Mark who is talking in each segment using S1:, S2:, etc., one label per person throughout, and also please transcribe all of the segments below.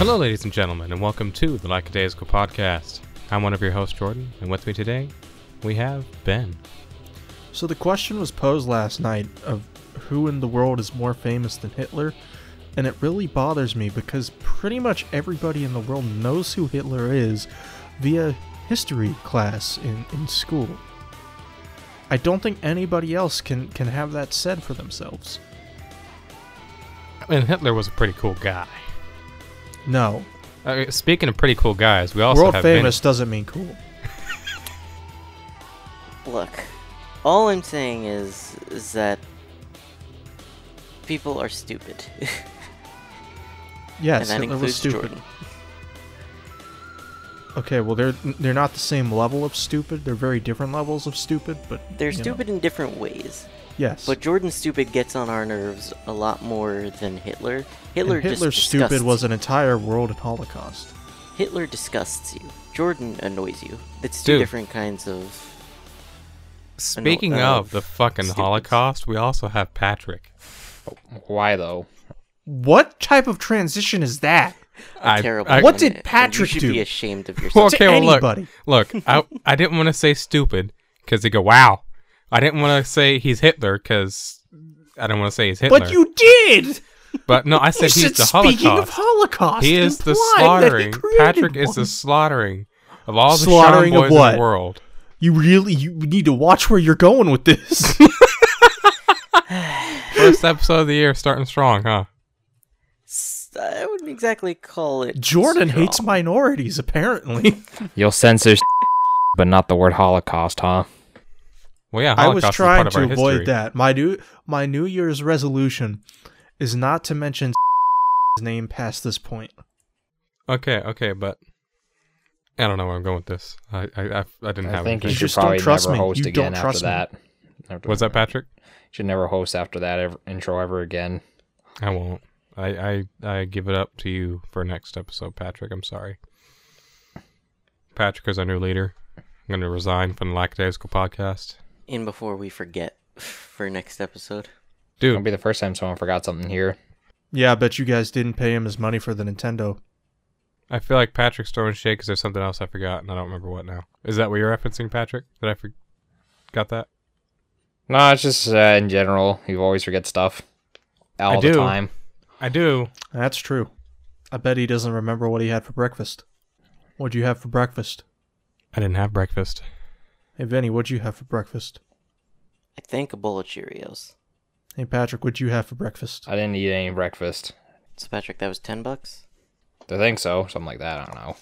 S1: Hello, ladies and gentlemen, and welcome to the Lackadaisical Podcast. I'm one of your hosts, Jordan, and with me today, we have Ben.
S2: So the question was posed last night of who in the world is more famous than Hitler, and it really bothers me because pretty much everybody in the world knows who Hitler is via history class in, in school. I don't think anybody else can, can have that said for themselves.
S1: And Hitler was a pretty cool guy.
S2: No.
S1: Uh, speaking of pretty cool guys, we also
S2: World
S1: have
S2: famous doesn't mean cool.
S3: Look, all I'm saying is is that people are stupid,
S2: Yes,
S3: and that
S2: Hitler was
S3: includes
S2: stupid.
S3: Jordan.
S2: Okay, well they're they're not the same level of stupid. They're very different levels of stupid, but
S3: They're
S2: you know,
S3: stupid in different ways,
S2: yes.
S3: but Jordan stupid gets on our nerves a lot more than Hitler. Hitler
S2: and
S3: just
S2: stupid was an entire world in Holocaust.
S3: Hitler disgusts you. Jordan annoys you. It's two
S1: Dude.
S3: different kinds of.
S1: Speaking
S3: uh,
S1: of the fucking
S3: stupids.
S1: Holocaust, we also have Patrick.
S4: Why though?
S2: What type of transition is that?
S1: I-
S3: terrible.
S1: I-
S2: What did
S3: and
S2: Patrick
S3: you should
S2: do?
S3: be ashamed of
S1: Well,
S3: yourself.
S1: okay,
S2: to
S1: well, look, look, I, I didn't want to say stupid because they go, wow. I didn't want to say he's Hitler because I didn't want to say he's Hitler.
S2: But you did.
S1: But no, I said
S2: you
S1: he's
S2: said
S1: the
S2: speaking
S1: Holocaust.
S2: of Holocaust.
S1: he is the
S2: implying that he
S1: slaughtering.
S2: created
S1: Patrick is the slaughtering of all the
S2: Slaughtering
S1: Sean
S2: of
S1: boys
S2: what?
S1: in the world.
S2: You really you need to watch where you're going with this.
S1: First episode of the year, starting strong, huh?
S3: I wouldn't exactly call it.
S2: Jordan hates minorities, apparently.
S4: You'll censor, but not the word Holocaust, huh?
S1: Well, yeah,
S2: I was
S1: Holocaust is
S2: trying
S1: part of
S2: to avoid
S1: history.
S2: that. My new my New Year's resolution is not to mention his name past this point.
S1: Okay, okay, but I don't know where I'm going with this. I I, I, I didn't
S4: I
S1: have
S4: think
S1: anything.
S4: you
S2: You
S4: should
S2: just don't trust
S4: never
S2: me.
S4: host
S2: You
S4: again
S2: don't
S4: after
S2: trust me.
S4: that. After-
S1: Was that Patrick?
S4: Should never host after that ever, intro ever again.
S1: I won't. I, I I give it up to you for next episode, Patrick. I'm sorry. Patrick is our new leader. I'm going to resign from the Lackadaisical podcast.
S3: In before we forget for next episode.
S1: Dude, it'll
S4: be the first time someone forgot something here.
S2: Yeah, I bet you guys didn't pay him his money for the Nintendo.
S1: I feel like Patrick's throwing shade because there's something else I forgot, and I don't remember what now. Is that what you're referencing, Patrick? Did I for- got that?
S4: No, it's just uh, in general. You always forget stuff all
S1: I
S4: the
S1: do.
S4: time.
S1: I do.
S2: That's true. I bet he doesn't remember what he had for breakfast. What'd you have for breakfast?
S1: I didn't have breakfast.
S2: Hey Vinny, what'd you have for breakfast?
S3: I think a bowl of Cheerios.
S2: Hey Patrick, what'd you have for breakfast?
S4: I didn't eat any breakfast.
S3: So Patrick, that was ten bucks.
S4: I think so, something like that. I don't know.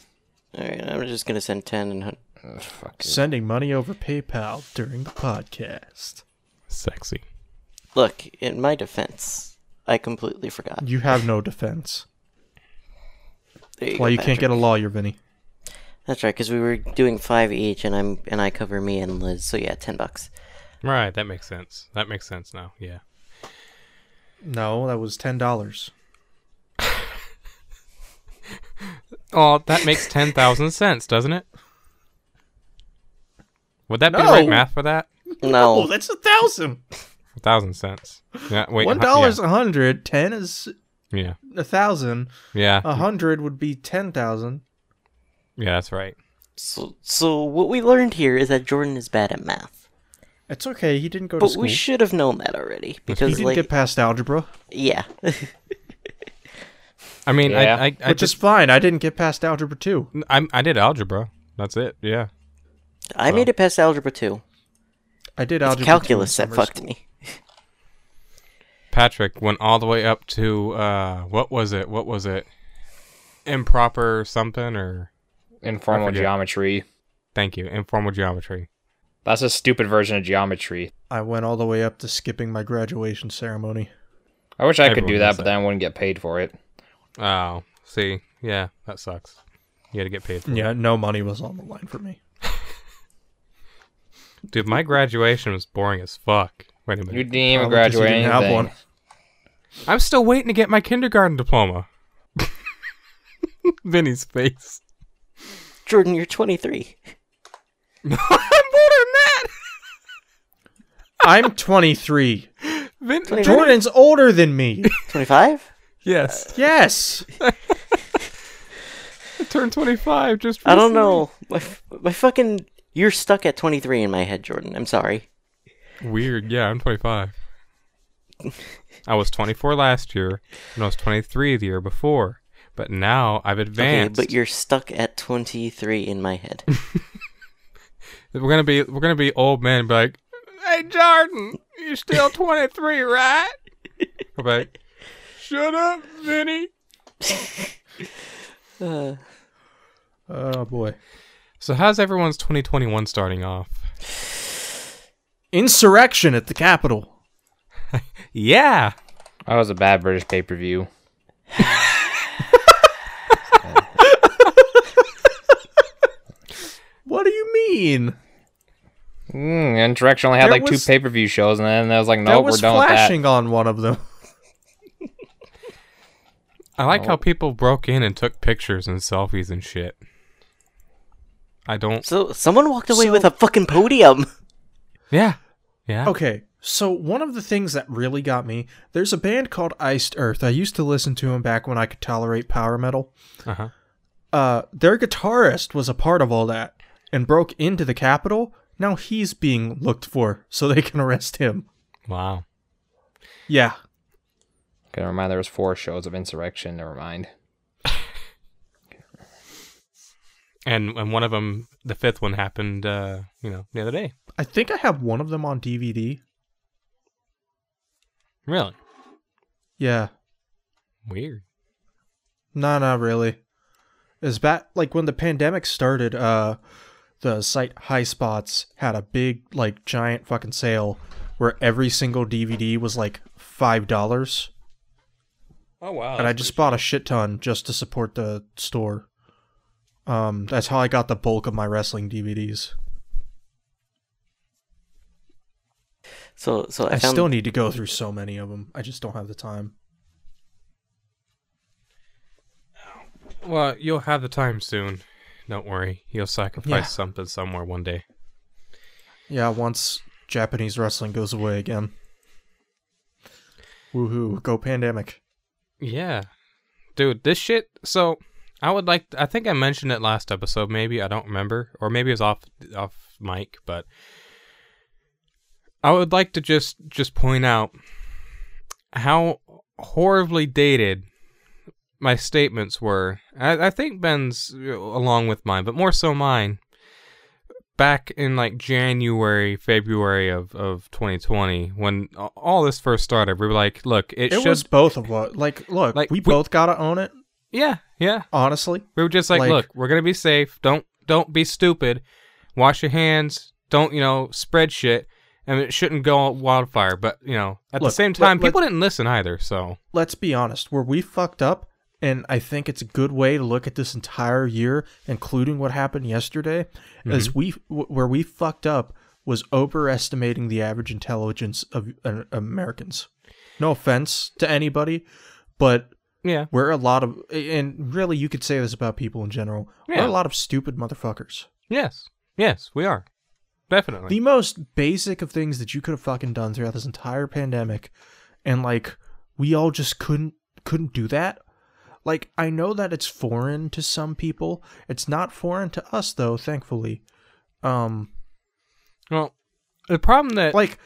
S3: All right, I'm just gonna send ten and hun-
S4: Ugh, fuck it.
S2: Sending money over PayPal during the podcast.
S1: Sexy.
S3: look. In my defense, I completely forgot.
S2: You have no defense.
S3: There you
S2: Why
S3: go,
S2: you can't get a lawyer, Vinny?
S3: That's right, because we were doing five each, and I'm and I cover me and Liz. So yeah, ten bucks.
S1: Right, that makes sense. That makes sense now. Yeah.
S2: No, that was ten dollars.
S1: Oh, that makes 10,000 cents, doesn't it? Would that be the right math for that?
S3: No,
S2: Oh, that's a thousand.
S1: A thousand cents. Yeah, wait.
S2: One
S1: hu-
S2: dollar's a hundred. Ten is
S1: Yeah.
S2: a thousand.
S1: Yeah.
S2: A hundred would be ten thousand.
S1: Yeah, that's right.
S3: so so what we learned here is that Jordan is bad at math,
S2: It's okay. He didn't go to
S3: but
S2: school.
S3: we should have known that already because
S2: he
S3: because
S2: didn't
S3: like
S2: get past algebra,
S3: yeah.
S1: I mean,
S4: Yeah.
S1: I, I, I
S2: which is fine. I didn't get past algebra too.
S1: I, I did algebra. That's it. Yeah.
S3: I made it past algebra two.
S2: I did
S3: It's
S2: algebra. two in
S3: calculus that
S2: summer
S3: fucked me.
S1: Patrick went all the way up to uh, what was it? What was it? Improper something or
S4: Informal
S1: forget.
S4: geometry.
S1: thank you, informal geometry.
S4: That's a stupid version of geometry.
S2: I went all the way up to skipping my graduation ceremony.
S4: I wish I could do that, but
S1: that.
S4: then I wouldn't get paid for it.
S1: Oh, see, yeah, that sucks. You had to get paid for it.
S2: Yeah, no money was on the line for me.
S1: Dude, my graduation was boring as fuck. Wait a minute.
S4: You
S1: minute.
S4: didn't even
S2: Probably 'cause you
S4: graduate
S2: didn't have
S4: anything.
S2: one.
S1: I'm still waiting to get my kindergarten diploma. Vinny's face.
S3: Jordan, you're 23.
S1: I'm older than that.
S2: I'm 23.
S1: Vin-
S3: 23?
S2: Jordan's older than me.
S3: 25?
S1: yes.
S2: Uh, yes.
S1: turned 25 just for.
S3: I don't know. My, f- my fucking. You're stuck at 23 in my head, Jordan. I'm sorry.
S1: Weird. Yeah, I'm 25. I was 24 last year, and I was 23 the year before. But now I've advanced.
S3: Okay,
S1: advanced.
S3: but you're stuck at 23 in my head.
S1: We're gonna be we're gonna be old men. and Be like, hey Jordan, you're still 23, right? I'll be like, shut up, Vinny.
S3: Uh,
S2: Oh boy.
S1: So how's everyone's 2021 starting off?
S2: Insurrection at the Capitol.
S1: Yeah.
S4: That was a bad British pay per view.
S2: What do you mean?
S4: Mm, Insurrection only had
S2: There
S4: like
S2: was-
S4: two pay per view shows, and then I was like,
S2: that
S4: nope, we're
S2: was
S4: done with that.
S2: flashing on one of them.
S1: I like how people broke in and took pictures and selfies and shit. I don't.
S3: so, someone walked away
S2: So-
S3: with a fucking podium.
S1: Yeah. Yeah.
S2: Okay, so one of the things that really got me, there's a band called Iced Earth. I used to listen to them back when I could tolerate power metal.
S1: Uh huh.
S2: Uh, their guitarist was a part of all that and broke into the Capitol. Now he's being looked for so they can arrest him.
S1: Wow.
S2: Yeah.
S4: Okay, never mind. There was four shows of Insurrection. Never mind.
S1: And and one of them, the fifth one, happened. Uh, you know, the other day.
S2: I think I have one of them on DVD.
S1: Really
S2: Yeah.
S1: weird.
S2: No, not really. Is back like when the pandemic started, uh the site High Spots had a big like giant fucking sale where every single DVD was like five dollars.
S1: Oh wow.
S2: and I just bought a shit ton just to support the store. Um, that's how I got the bulk of my wrestling DVDs.
S3: So, so I,
S2: I
S3: found.
S2: still need to go through so many of them. I just don't have the time.
S1: Well, you'll have the time soon. Don't worry. You'll sacrifice
S2: Yeah.
S1: something somewhere one day.
S2: Yeah, once Japanese wrestling goes away again. Woohoo! Go pandemic.
S1: Yeah. Dude, this shit so I would like I think I mentioned it last episode maybe, I don't remember or maybe it was off off mic, but I would like to just just point out how horribly dated my statements were. I, I think Ben's uh, along with mine, but more so mine. Back in like January, February of, of 2020, when all this first started, we were like, "Look, it,
S2: It
S1: should
S2: was both of us. Like, look,
S1: Like,
S2: we,
S1: we-
S2: both gotta own it.
S1: Yeah, yeah.
S2: Honestly,
S1: We were just like,
S2: Like-
S1: look, we're gonna be safe. Don't don't be stupid. Wash your hands. Don't you know spread shit. And it shouldn't go wildfire. But you know, at the same time,
S2: let-
S1: people didn't listen either. So
S2: let's be honest. Were we fucked up, and I think it's a good way to look at this entire year, including what happened yesterday, is we where we fucked up was overestimating the average intelligence of uh, Americans. No offense to anybody, but
S1: yeah,
S2: we're a lot of, and really, you could say this about people in general.
S1: Yeah.
S2: We're a lot of stupid motherfuckers.
S1: yes, yes, we are definitely.
S2: The most basic of things that you could have fucking done throughout this entire pandemic, and like we all just couldn't couldn't do that. Like I know that it's foreign to some people. It's not foreign to us though, thankfully. Um,
S1: well, the problem that
S2: like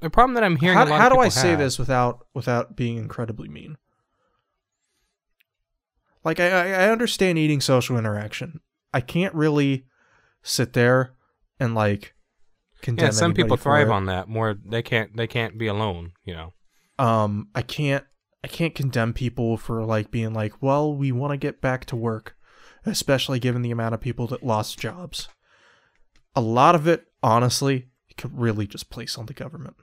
S1: the problem that I'm hearing.
S2: how, how do I say
S1: have-
S2: this without without being incredibly mean? Like I, I understand eating social interaction. I can't really sit there and like condemn
S1: Yeah, some people thrive on that. More, they can't. They can't be alone. You know.
S2: um i can't i can't condemn people for like being like well we want to get back to work especially given the amount of people that lost jobs a lot of it honestly you could really just place on the government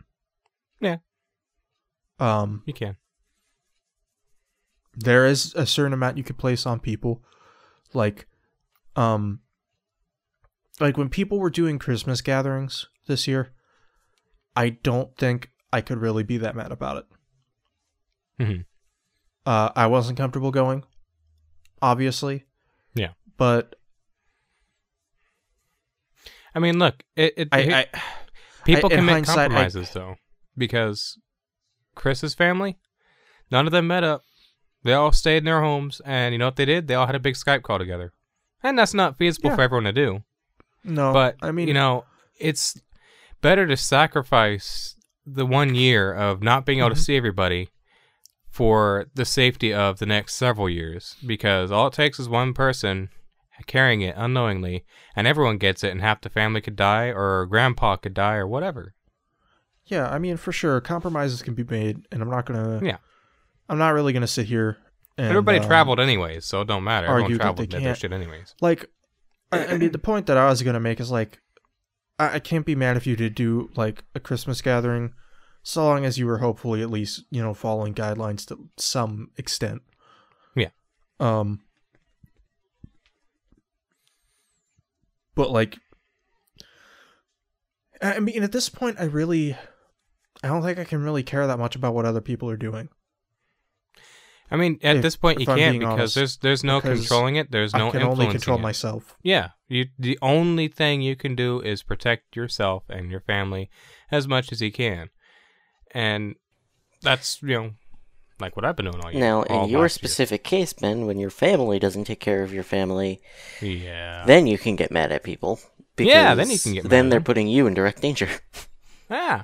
S1: Yeah.
S2: um
S1: You can.
S2: there is a certain amount you could place on people like um like when people were doing christmas gatherings this year i don't think i could really be that mad about it
S1: Mhm.
S2: uh i wasn't comfortable going obviously
S1: Yeah.
S2: but
S1: I mean, look, it. it
S2: i, I
S1: people
S2: I- in
S1: can make
S2: I-
S1: compromises though, because Chris's family, none of them met up. They all stayed in their homes, and you know what they did? They all had a big Skype call together, and that's not feasible
S2: Yeah.
S1: for everyone to do.
S2: No,
S1: but
S2: I mean,
S1: you know, it's better to sacrifice the one year of not being able
S2: Mhm.
S1: to see everybody for the safety of the next several years, because all it takes is one person carrying it unknowingly, and everyone gets it, and half the family could die, or grandpa could die, or whatever.
S2: yeah, I mean, for sure, compromises can be made, and I'm not gonna.
S1: Yeah.
S2: I'm not really gonna sit here. And,
S1: Everybody
S2: um,
S1: traveled anyways, so it don't matter. Everyone traveled did their shit anyways.
S2: like I, I mean the point that I was gonna make is like I, I can't be mad if you did do like a Christmas gathering so long as you were hopefully at least, you know, following guidelines to some extent.
S1: Yeah.
S2: Um but like I mean at this point I really I don't think I can really care that much about what other people are doing.
S1: I mean, at
S2: If-
S1: this point, you can't because
S2: honest,
S1: there's there's no controlling it. There's no influence.
S2: I can only control
S1: it.
S2: myself.
S1: Yeah, you. The only thing you can do is protect yourself and your family as much as you can, and that's you know, like what I've been doing all year.
S3: Now,
S1: all
S3: in your
S1: last year.
S3: specific case, Ben, when your family doesn't take care of your family,
S1: yeah,
S3: then you can get mad at people.
S1: Yeah, then you can get mad
S3: Then
S1: at
S3: they're
S1: them.
S3: putting you in direct danger.
S1: yeah.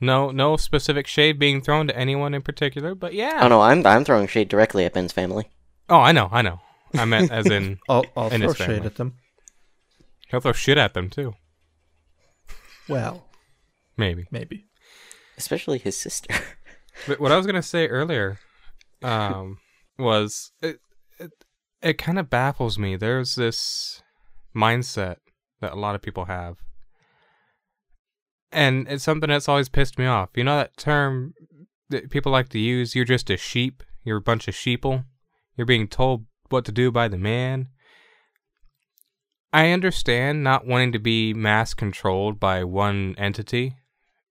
S1: No, no specific shade being thrown to anyone in particular, but yeah.
S3: Oh no, I'm I'm throwing shade directly at Ben's family.
S1: Oh, I know, I know. I meant as in
S2: I'll I'll
S1: And
S2: throw
S1: his
S2: shade
S1: family.
S2: at them.
S1: he'll throw shit at them too.
S2: Well,
S1: Maybe.
S2: maybe.
S3: Especially his sister.
S1: But what I was gonna say earlier, um, was it it, it kind of baffles me. There's this mindset that a lot of people have, and it's something that's always pissed me off. You know that term that people like to use? You're just a sheep. You're a bunch of sheeple. You're being told what to do by the man. I understand not wanting to be mass controlled by one entity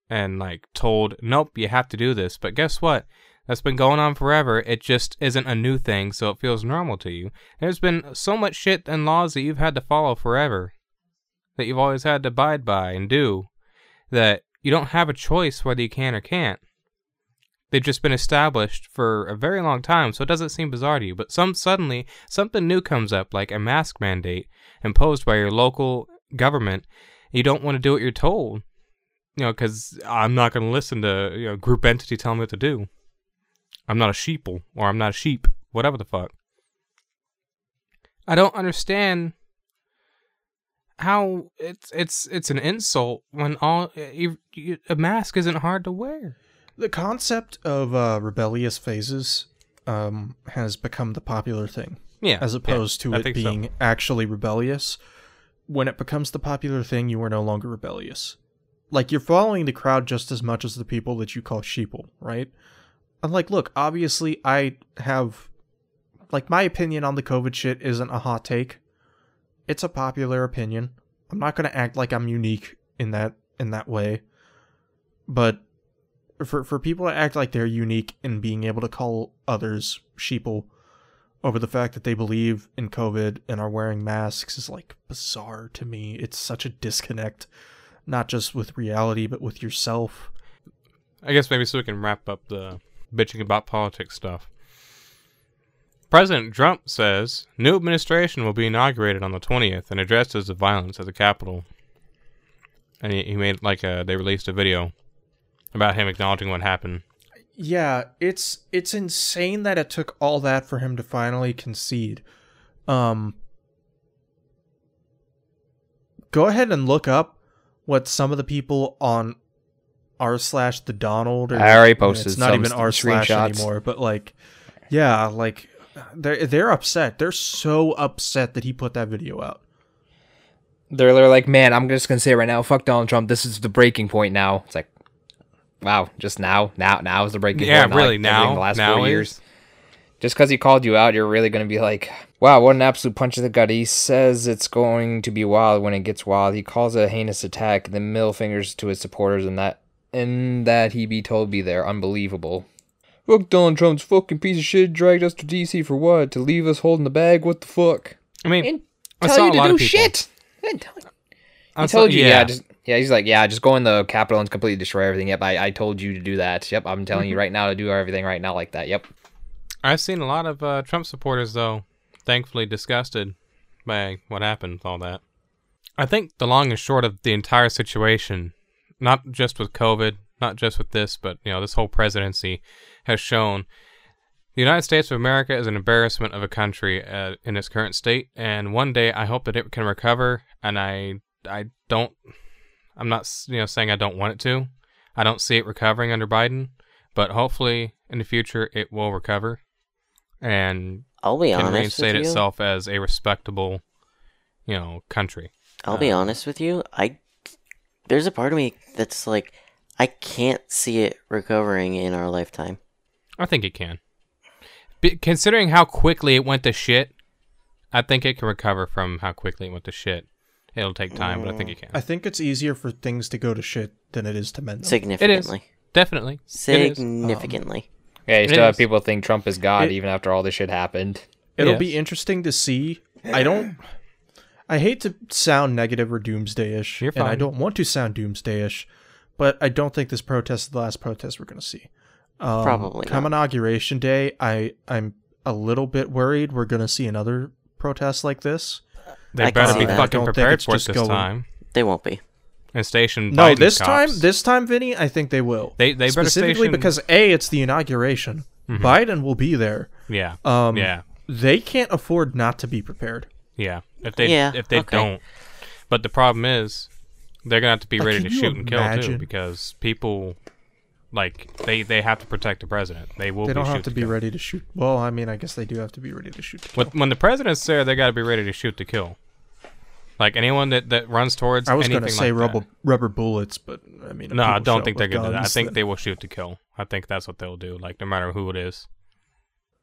S1: and like told, nope, you have to do this. But guess what? That's been going on forever. It just isn't a new thing, so it feels normal to you. There's been so much shit and laws that you've had to follow forever, that you've always had to abide by and do, that you don't have a choice whether you can or can't. They've just been established for a very long time, so it doesn't seem bizarre to you. But some suddenly something new comes up, like a mask mandate imposed by your local government. You don't want to do what you're told you know, because I'm not going to listen to you know group entity telling me what to do. I'm not a sheeple, or I'm not a sheep, whatever the fuck. I don't understand how it's it's it's an insult when all you, you, a mask isn't hard to wear.
S2: The concept of uh, rebellious phases um, has become the popular thing,
S1: Yeah,
S2: as opposed
S1: yeah, I
S2: to it
S1: think so.
S2: being actually rebellious. When it becomes the popular thing, you are no longer rebellious. Like you're following the crowd just as much as the people that you call sheeple, right? I'm like, look, obviously, I have like my opinion on the COVID shit isn't a hot take. It's a popular opinion. I'm not gonna act like I'm unique in that in that way. But for for people to act like they're unique in being able to call others sheeple over the fact that they believe in COVID and are wearing masks is like bizarre to me. It's such a disconnect, not just with reality but with yourself.
S1: I guess maybe so we can wrap up the bitching about politics stuff. President Trump says new administration will be inaugurated on the 20th and addresses the violence at the Capitol. And he, he made like a they released a video about him acknowledging what happened.
S2: Yeah, it's it's insane that it took all that for him to finally concede. Um Go ahead and look up what some of the people on r slash the Donald or
S4: I already posted
S2: it's not
S4: some
S2: even r slash anymore, but like yeah, like they're they're upset. They're so upset that he put that video out.
S4: They're, they're like, man, I'm just gonna say it right now, fuck Donald Trump. This is the breaking point now. It's like, wow, just now, now, now is the breaking
S1: Yeah,
S4: point. not
S1: really,
S4: like
S1: now-
S4: everything The last
S1: now
S4: four
S1: is?
S4: years. Just because he called you out, you're really gonna be like, wow, what an absolute punch to the gut. He says it's going to be wild when it gets wild. He calls it a heinous attack, then middle fingers to his supporters, and that, and that he be told be there. Unbelievable. Fuck Donald Trump's fucking piece of shit. Dragged us to DC for what? To leave us holding the bag? What the fuck?
S1: I mean,
S4: And
S1: I
S4: tell
S1: saw
S4: you
S1: a
S4: to
S1: lot
S4: do
S1: of
S4: shit. And
S1: I
S4: he
S1: saw-
S4: told you, yeah. just yeah. He's like, yeah, just go in the Capitol and completely destroy everything. Yep, I, I told you to do that. Yep, I'm telling
S1: Mm-hmm.
S4: you right now to do everything right now like that. Yep.
S1: I've seen a lot of uh, Trump supporters, though, thankfully disgusted by what happened with all that. I think the long and short of the entire situation, not just with COVID, not just with this, but you know, this whole presidency has shown the United States of America is an embarrassment of a country uh, in its current state, and one day I hope that it can recover. And I, I don't, I'm not, you know, saying I don't want it to. I don't see it recovering under Biden, but hopefully in the future it will recover and
S3: I'll be
S1: can
S3: honest with
S1: reinstate
S3: you.
S1: itself as a respectable, you know, country.
S3: I'll be
S1: Uh,
S3: honest with you. I there's a part of me that's like I can't see it recovering in our lifetime.
S1: I think it can. Be, considering how quickly it went to shit, I think it can recover from how quickly it went to shit. It'll take time, but I think it can.
S2: I think it's easier for things to go to shit than it is to mend them.
S3: Significantly.
S1: Definitely. It is.
S3: Significantly.
S4: Yeah, you still have people think Trump is God
S2: It-
S4: even after all this shit happened.
S2: It'll
S1: Yes.
S2: be interesting to see. I don't. I hate to sound negative or doomsdayish,
S1: You're
S2: and I don't want to sound doomsdayish, but I don't think this protest is the last protest we're going to see. Um,
S3: Probably
S2: come
S3: not.
S2: inauguration day, I I'm a little bit worried we're going to see another protest like this.
S1: They
S3: I
S1: better be
S3: that.
S1: Fucking prepared for it
S2: just
S1: this
S2: going-
S1: time.
S3: They won't be.
S1: And station
S2: No,
S1: Biden's
S2: this time, this time, Vinny, I think they will.
S1: They- they
S2: specifically
S1: station-
S2: because a it's the inauguration. Biden will be there.
S1: yeah,
S2: Um,
S1: yeah,
S2: They can't afford not to be prepared.
S1: yeah. If they
S3: Yeah,
S1: if they
S3: okay.
S1: don't, but the problem is they're gonna have to be
S2: Like,
S1: ready to
S2: you
S1: shoot and kill too because people like they they have to protect the president. They will.
S2: They don't
S1: shoot
S2: have to be
S1: kill.
S2: ready to shoot. Well, I mean, I guess they do have to be ready to shoot. To kill.
S1: When, when the president's there, they got to be ready to shoot to kill. Like anyone that, that runs towards
S2: I was going to say
S1: like
S2: rubber rubber bullets, but I mean,
S1: No, I don't think they're gonna do that. I think
S2: then-
S1: they will shoot to kill. I think that's what they'll do. Like no matter who it is.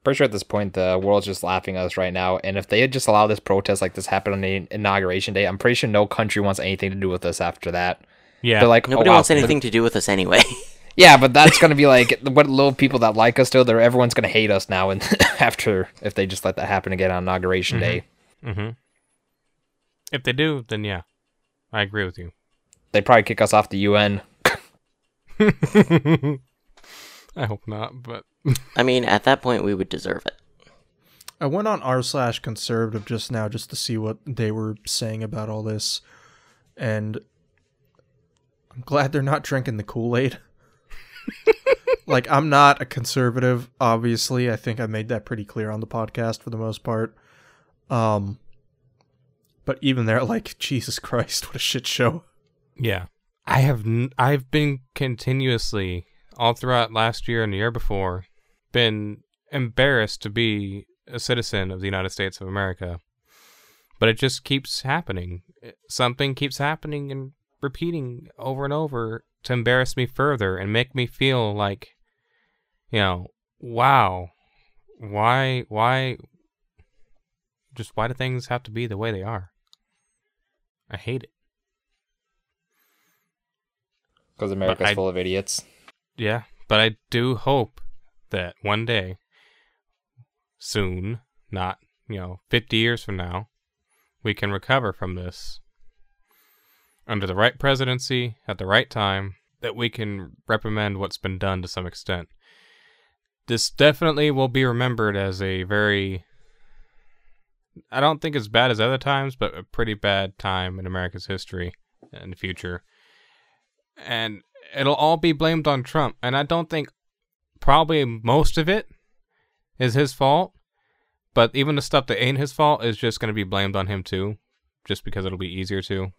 S4: Pretty sure at this point the world's just laughing at us right now. And if they had just allowed this protest like this happen on the inauguration day, I'm pretty sure no country wants anything to do with us after that.
S1: Yeah,
S4: They're like,
S3: Nobody
S4: oh, wow,
S3: wants anything to do with us anyway.
S4: Yeah, but that's gonna be like what little people that like us still. They're everyone's gonna hate us now, and after if they just let that happen again on inauguration day,
S1: Mm-hmm. If they do, then yeah, I agree with you.
S4: they'd probably kick us off the UN.
S1: I hope not, but
S3: I mean, at that point, we would deserve it.
S2: I went on r slash conservative just now just to see what they were saying about all this, and I'm glad they're not drinking the Kool Aid. like I'm not a conservative, obviously. I think I made that pretty clear on the podcast for the most part. Um, but even they're like, Jesus Christ, what a shit show.
S1: yeah, I have n- I've been continuously all throughout last year and the year before been embarrassed to be a citizen of the United States of America. But it just keeps happening. Something keeps happening and repeating over and over to embarrass me further and make me feel like, you know, wow, why, why, just why do things have to be the way they are? I hate it.
S4: Because America's
S1: I-
S4: full of idiots.
S1: Yeah, but I do hope that one day, soon, not, you know, 50 years from now, we can recover from this under the right presidency at the right time, that we can reprimand what's been done to some extent. This definitely will be remembered as a very, I don't think as bad as other times, but a pretty bad time in America's history in the future and it'll all be blamed on Trump. And I don't think probably most of it is his fault, but even the stuff that ain't his fault is just going to be blamed on him too, just because it'll be easier to.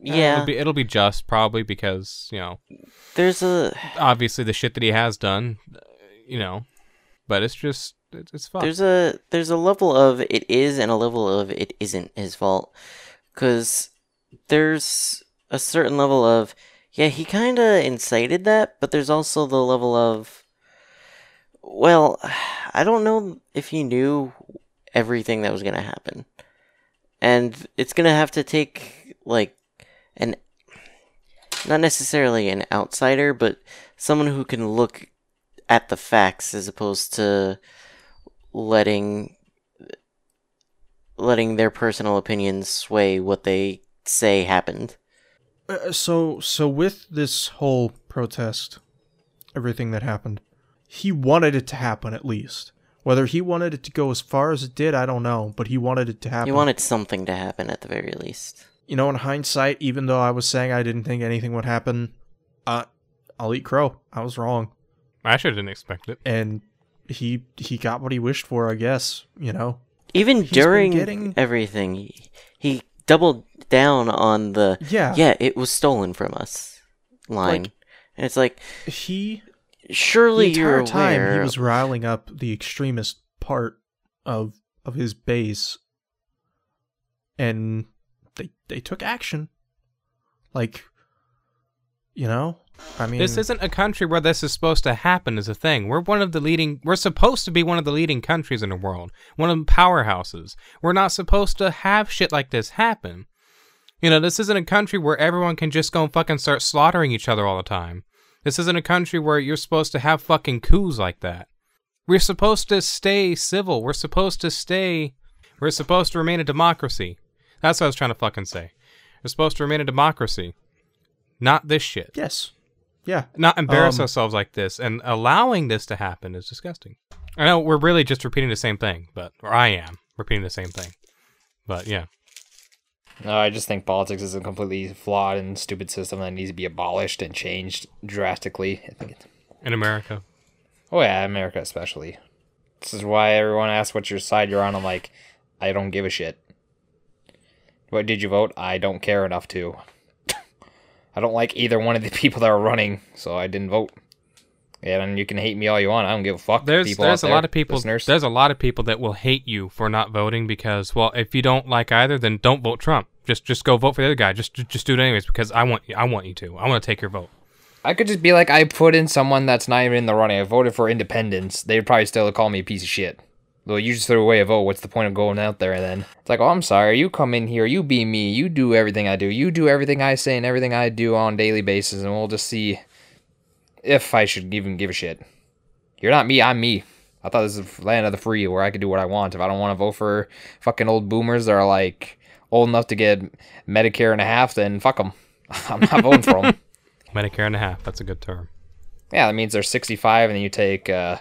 S3: Yeah,
S1: it'll be, it'll be just probably because you know
S3: there's a
S1: obviously the shit that he has done, you know, but it's just it's, fun.
S3: there's a there's a level of it is and a level of it isn't his fault because there's a certain level of yeah he kind of incited that but there's also the level of well i don't know if he knew everything that was to happen and it's to have to take like an not necessarily an outsider but someone who can look at the facts as opposed to letting letting their personal opinions sway what they say happened.
S2: Uh, so so with this whole protest, everything that happened, he wanted it to happen at least. Whether he wanted it to go as far as it did, I don't know, but he wanted it to happen.
S3: He wanted something to happen at the very least.
S2: you know, in hindsight, even though I was saying I didn't think anything would happen, uh, I'll eat crow. I was wrong,
S1: I sure didn't expect it.
S2: and he he got what he wished for. I guess you know.
S3: Even
S2: He's
S3: during
S2: getting-
S3: everything, he, he doubled down on the
S2: Yeah,
S3: yeah, it was stolen from us line.
S2: Like-
S3: and it's like,
S2: He
S3: surely
S2: the entire time he was riling up the extremist part of of his base, and they they took action. Like, you know, I mean,
S1: This isn't a country where this is supposed to happen is a thing. We're one of the leading we're supposed to be one of the leading countries in the world. One of the powerhouses. We're not supposed to have shit like this happen. You know, this isn't a country where everyone can just go and fucking start slaughtering each other all the time. This isn't a country where you're supposed to have fucking coups like that. We're supposed to stay civil. We're supposed to stay we're supposed to remain a democracy. That's what I was trying to fucking say. We're supposed to remain a democracy. Not this shit
S2: yes, yeah.
S1: not embarrass
S2: Um,
S1: ourselves like this and allowing this to happen is disgusting. I know we're really just repeating the same thing, but or I am repeating the same thing. But yeah.
S4: No, I just think politics is a completely flawed and stupid system that needs to be abolished and changed drastically. I think it,
S1: In America.
S4: oh yeah, America especially. This is why everyone asks what your side you're on. I'm like, I don't give a shit. What did you vote? I don't care enough to. I don't like either one of the people that are running, so I didn't vote. And you can hate me all you want. I don't give a fuck.
S1: There's there's a
S4: there,
S1: lot of people
S4: listeners.
S1: there's a lot of people that will hate you for not voting because well, if you don't like either, then don't vote Trump. Just just go vote for the other guy. Just just do it anyways because I want I want you to. I want to take your vote.
S4: I could just be like, I put in someone that's not even in the running. I voted for independence. They'd probably still call me a piece of shit. Well, you just threw away a vote. What's the point of going out there then? It's like, oh, I'm sorry. You come in here. You be me. You do everything I do. You do everything I say and everything I do on a daily basis, and we'll just see if I should even give a shit. You're not me. I'm me. I thought this is land of the free where I could do what I want. If I don't want to vote for fucking old boomers that are like old enough to get Medicare and a half, then fuck them. I'm not voting for them.
S1: Medicare and a half. That's a good term.
S4: Yeah, that means they're 65, and then you take uh,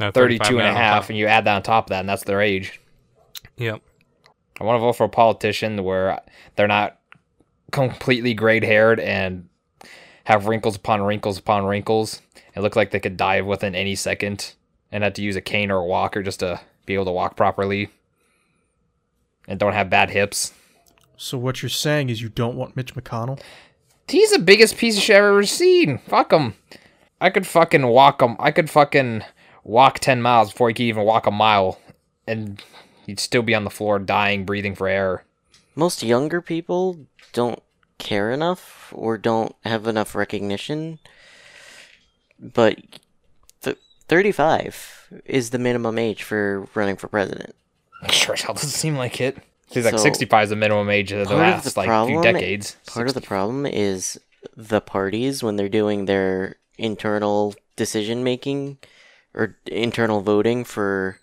S1: No,
S4: 32 and a half, and you add that on top of that, and that's their age.
S1: Yep.
S4: I want to vote for a politician where they're not completely gray haired and have wrinkles upon wrinkles upon wrinkles and look like they could die within any second and have to use a cane or a walker just to be able to walk properly and don't have bad hips.
S2: So what you're saying is you don't want Mitch McConnell?
S4: He's the biggest piece of shit I've ever seen. Fuck him. I could fucking walk him. I could fucking walk 10 miles before he could even walk a mile. And he'd still be on the floor dying, breathing for air.
S3: Most younger people don't care enough or don't have enough recognition. But th- 35 is the minimum age for running for president.
S4: Sure hell doesn't seem like it. Seems like
S3: So,
S4: 65 is the minimum age of the
S3: part of
S4: last
S3: the
S4: like
S3: problem-
S4: few decades.
S3: Part of the problem is the parties when they're doing their internal decision making or internal voting for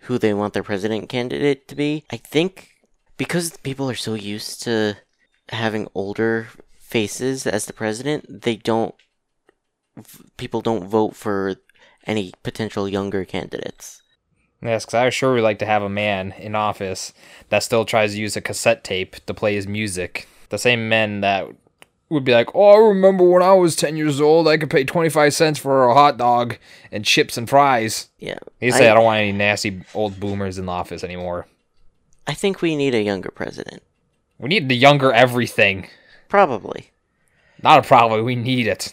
S3: who they want their president candidate to be. I think because people are so used to having older faces as the president, they don't people don't vote for any potential younger candidates.
S4: Yes, because I sure would like to have a man in office that still tries to use a cassette tape to play his music. The same men that would be like, "Oh, I remember when I was ten years old, I could pay twenty five cents for a hot dog and chips and fries."
S3: Yeah.
S4: He say, I, don't want any nasty old boomers in the office anymore.
S3: I think we need a younger president.
S4: We need the younger everything.
S3: Probably.
S4: Not a problem. We need it.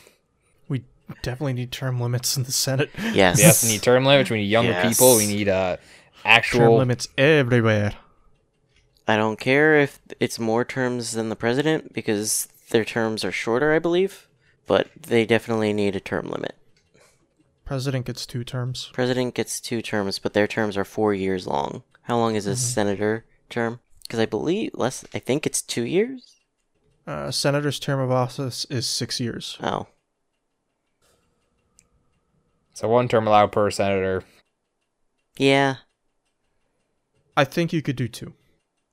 S2: We definitely need term limits in the Senate.
S3: Yes.
S4: We yes, we need term limits. We need younger
S3: Yes.
S4: people. We need uh, actual
S2: Term
S4: actual.
S2: limits everywhere.
S3: I don't care if it's more terms than the president because their terms are shorter, I believe. But they definitely need a term limit.
S2: President gets two terms.
S3: President gets two terms, but their terms are four years long. How long is a senator term? Because I believe less. I think it's two years.
S2: Uh, senator's term of office is six years.
S3: Oh,
S4: So one term allowed per senator.
S3: yeah,
S2: I think you could do two.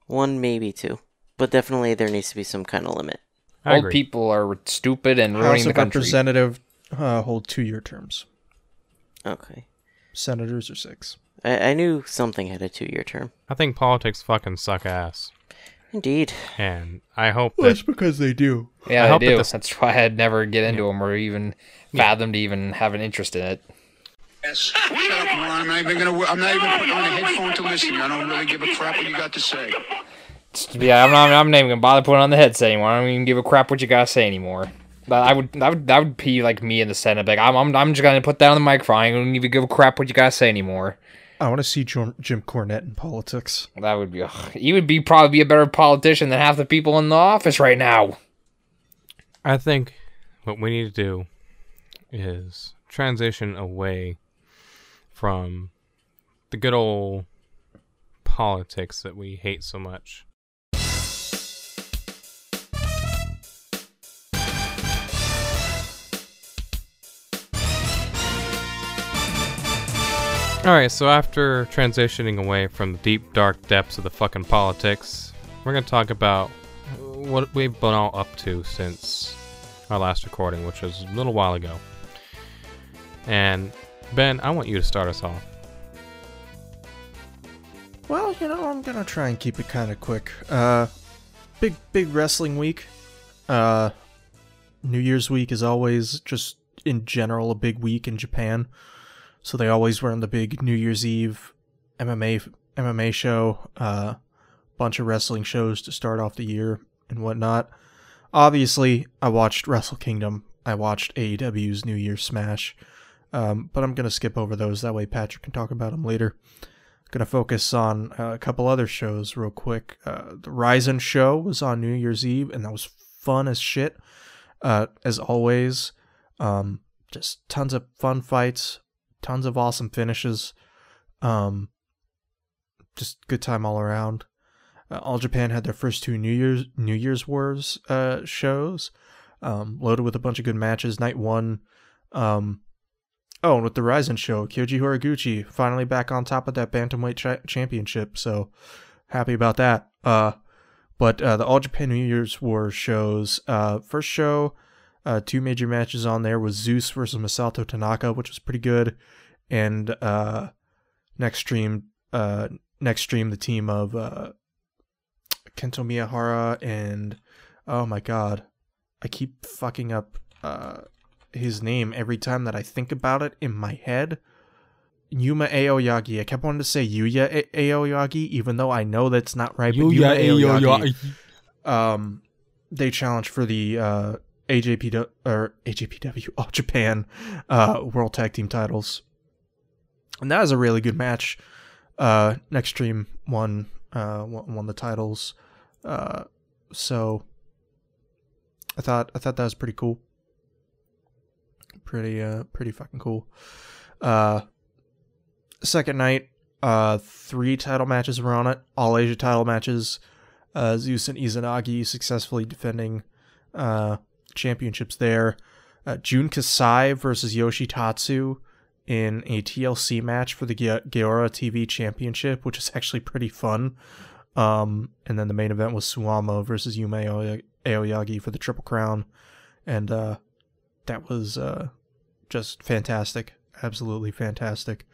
S3: one maybe two, but definitely there needs to be some kind of limit.
S1: I
S4: Old
S1: agree.
S4: people are stupid and ruining
S2: House
S4: the
S2: of
S4: country.
S2: Representative uh, hold two-year terms.
S3: Okay.
S2: senators are six.
S3: I, I knew something had a two-year term.
S1: I think politics fucking suck ass,
S3: Indeed.
S1: and I hope
S2: Well,
S1: that
S2: that's because they do.
S4: Yeah,
S1: I
S4: I
S1: hope that
S4: do.
S1: this-
S4: That's why I'd never get into them or even fathom to even have an interest in it.
S5: Yes. Shut up, Ron. I'm not even gonna. I'm not even putting on a headphone to listen. I don't really give a crap what you got to say.
S4: Yeah, I'm not. I'm not even gonna bother putting on the headset anymore. I don't even give a crap what you gotta say anymore. But I would. That would. That would be like me in the Senate. Like I'm. I'm, I'm just gonna put that on the microphone. I don't even give a crap what you gotta say anymore.
S2: I want to see Jim, Jim Cornette in politics.
S4: That would be. Ugh, he would be probably be a better politician than half the people in the office right now.
S1: I think what we need to do is transition away from the good old politics that we hate so much. Alright, so after transitioning away from the deep, dark depths of the fucking politics, we're gonna talk about what we've been all up to since our last recording, which was a little while ago. And Ben, I want you to start us off.
S2: Well, you know, I'm gonna try and keep it kind of quick. Uh, big, big wrestling week. Uh, New Year's week is always just in general a big week in Japan. So they always run the big New Year's Eve MMA MMA show. Uh, bunch of wrestling shows to start off the year and whatnot. Obviously, I watched Wrestle Kingdom. I watched AEW's New Year's Smash. Um, but I'm gonna skip over those. That way, Patrick can talk about them later. I'm Gonna focus on uh, a couple other shows real quick. Uh, the Rizin show was on New Year's Eve, and that was fun as shit. Uh, as always, um, just tons of fun fights, tons of awesome finishes. Um, just good time all around. Uh, all Japan had their first two New Year's New Year's Wars uh, shows, um, loaded with a bunch of good matches. Night one, um, Oh, and with the Rizin show, Kyoji Horiguchi finally back on top of that bantamweight cha- championship. So happy about that. Uh, but uh, the All Japan New Year's War shows. Uh, first show, uh, two major matches on there was Zeus versus Masato Tanaka, which was pretty good, and uh, Nextream, uh, Nextream, the team of uh, Kento Miyahara and oh my god, I keep fucking up. Uh, his name every time that I think about it in my head. Yuma Aoyagi. I kept wanting to say Yuya A- Aoyagi, even though I know that's not right. But Yuma Aoyagi. Um, they challenged for the uh, AJPW or AJPW All Japan uh, World Tag Team titles, and that was a really good match. Uh, Nextream won uh, won, the titles, uh, so I thought I thought that was pretty cool pretty uh pretty fucking cool. Uh second night, uh three title matches were on it, all Asia title matches. Uh Zeus and Izanagi successfully defending uh championships there. Uh, Jun Kasai versus Yoshitatsu in a TLC match for the Ge- Gaora TV Championship, which is actually pretty fun. Um, and then the main event was Suwama versus Aoy- Aoyagi for the Triple Crown, and uh, that was uh, just fantastic, absolutely fantastic.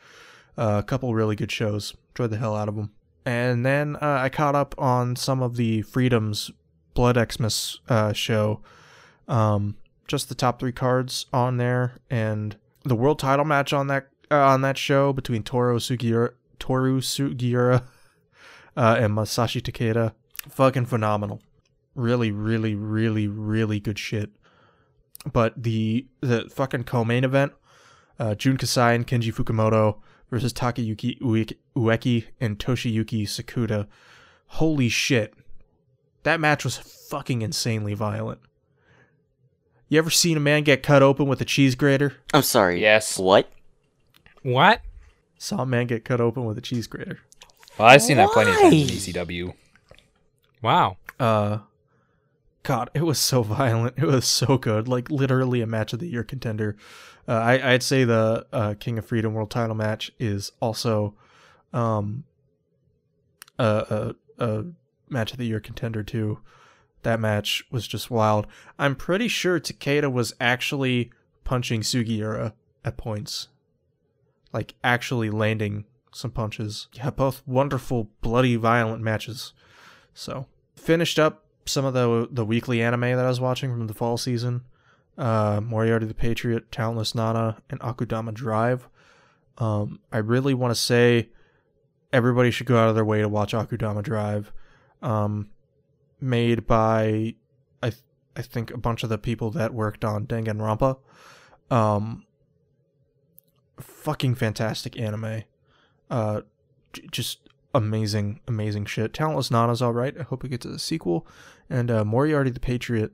S2: Uh, a couple really good shows, enjoyed the hell out of them. And then uh, I caught up on some of the Freedom's Blood Xmas uh, show. Um, just the top three cards on there, and the world title match on that uh, on that show between Toru Sugiura, Toru Sugiura, uh, and Masashi Takeda, fucking phenomenal. Really, really, really, really good shit but the the fucking co-main event, uh, Jun Kasai and Kenji Fukumoto versus Takayuki Ueki, Ueki and Toshiyuki Sakuda. Holy shit, that match was fucking insanely violent. You ever seen a man get cut open with a cheese grater?
S3: I'm sorry.
S4: Yes.
S3: What?
S1: What?
S2: Saw a man get cut open with a cheese grater.
S4: Well, I've seen that plenty of times in
S3: Why?
S4: ECW.
S1: Wow.
S2: Uh, God, it was so violent. It was so good. Like literally a match of the year contender. Uh, I, I'd say the uh, King of Freedom World Title match is also, um, a, a a match of the year contender too. That match was just wild. I'm pretty sure Takeda was actually punching Sugiura at points. like actually landing some punches. Yeah, both wonderful, bloody, violent matches. So finished up some of the the weekly anime that I was watching from the fall season. Uh, Moriarty the Patriot, Talentless Nana, and Akudama Drive. Um, I really want to say everybody should go out of their way to watch Akudama Drive. Um, made by I th- I think a bunch of the people that worked on Danganronpa. Um, fucking fantastic anime. Uh, j- just amazing, amazing shit. Talentless Nana's all right. I hope it gets a sequel. And uh, Moriarty the Patriot,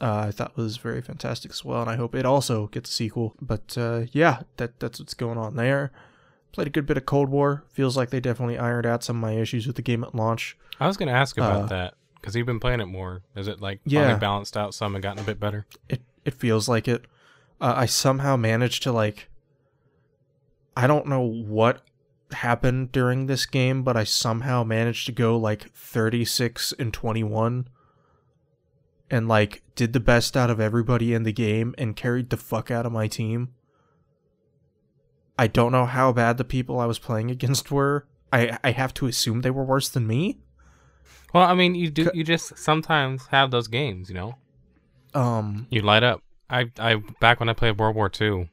S2: uh, I thought was very fantastic as well. And I hope it also gets a sequel. But uh, yeah, that that's what's going on there. Played a good bit of Cold War. Feels like they definitely ironed out some of my issues with the game at launch.
S1: I was going to ask about
S2: Uh,
S1: that because you've been playing it more. Is it like
S2: Yeah.
S1: finally balanced out some and gotten a bit better?
S2: it it feels like it. Uh, I somehow managed to like. I don't know what happened during this game, but I somehow managed to go like thirty six and twenty one. And like did the best out of everybody in the game and carried the fuck out of my team. I don't know how bad the people I was playing against were. I I have to assume they were worse than me.
S1: Well, I mean, you do. You just sometimes have those games, you know.
S2: Um
S1: You light up. I I back when I played World War II,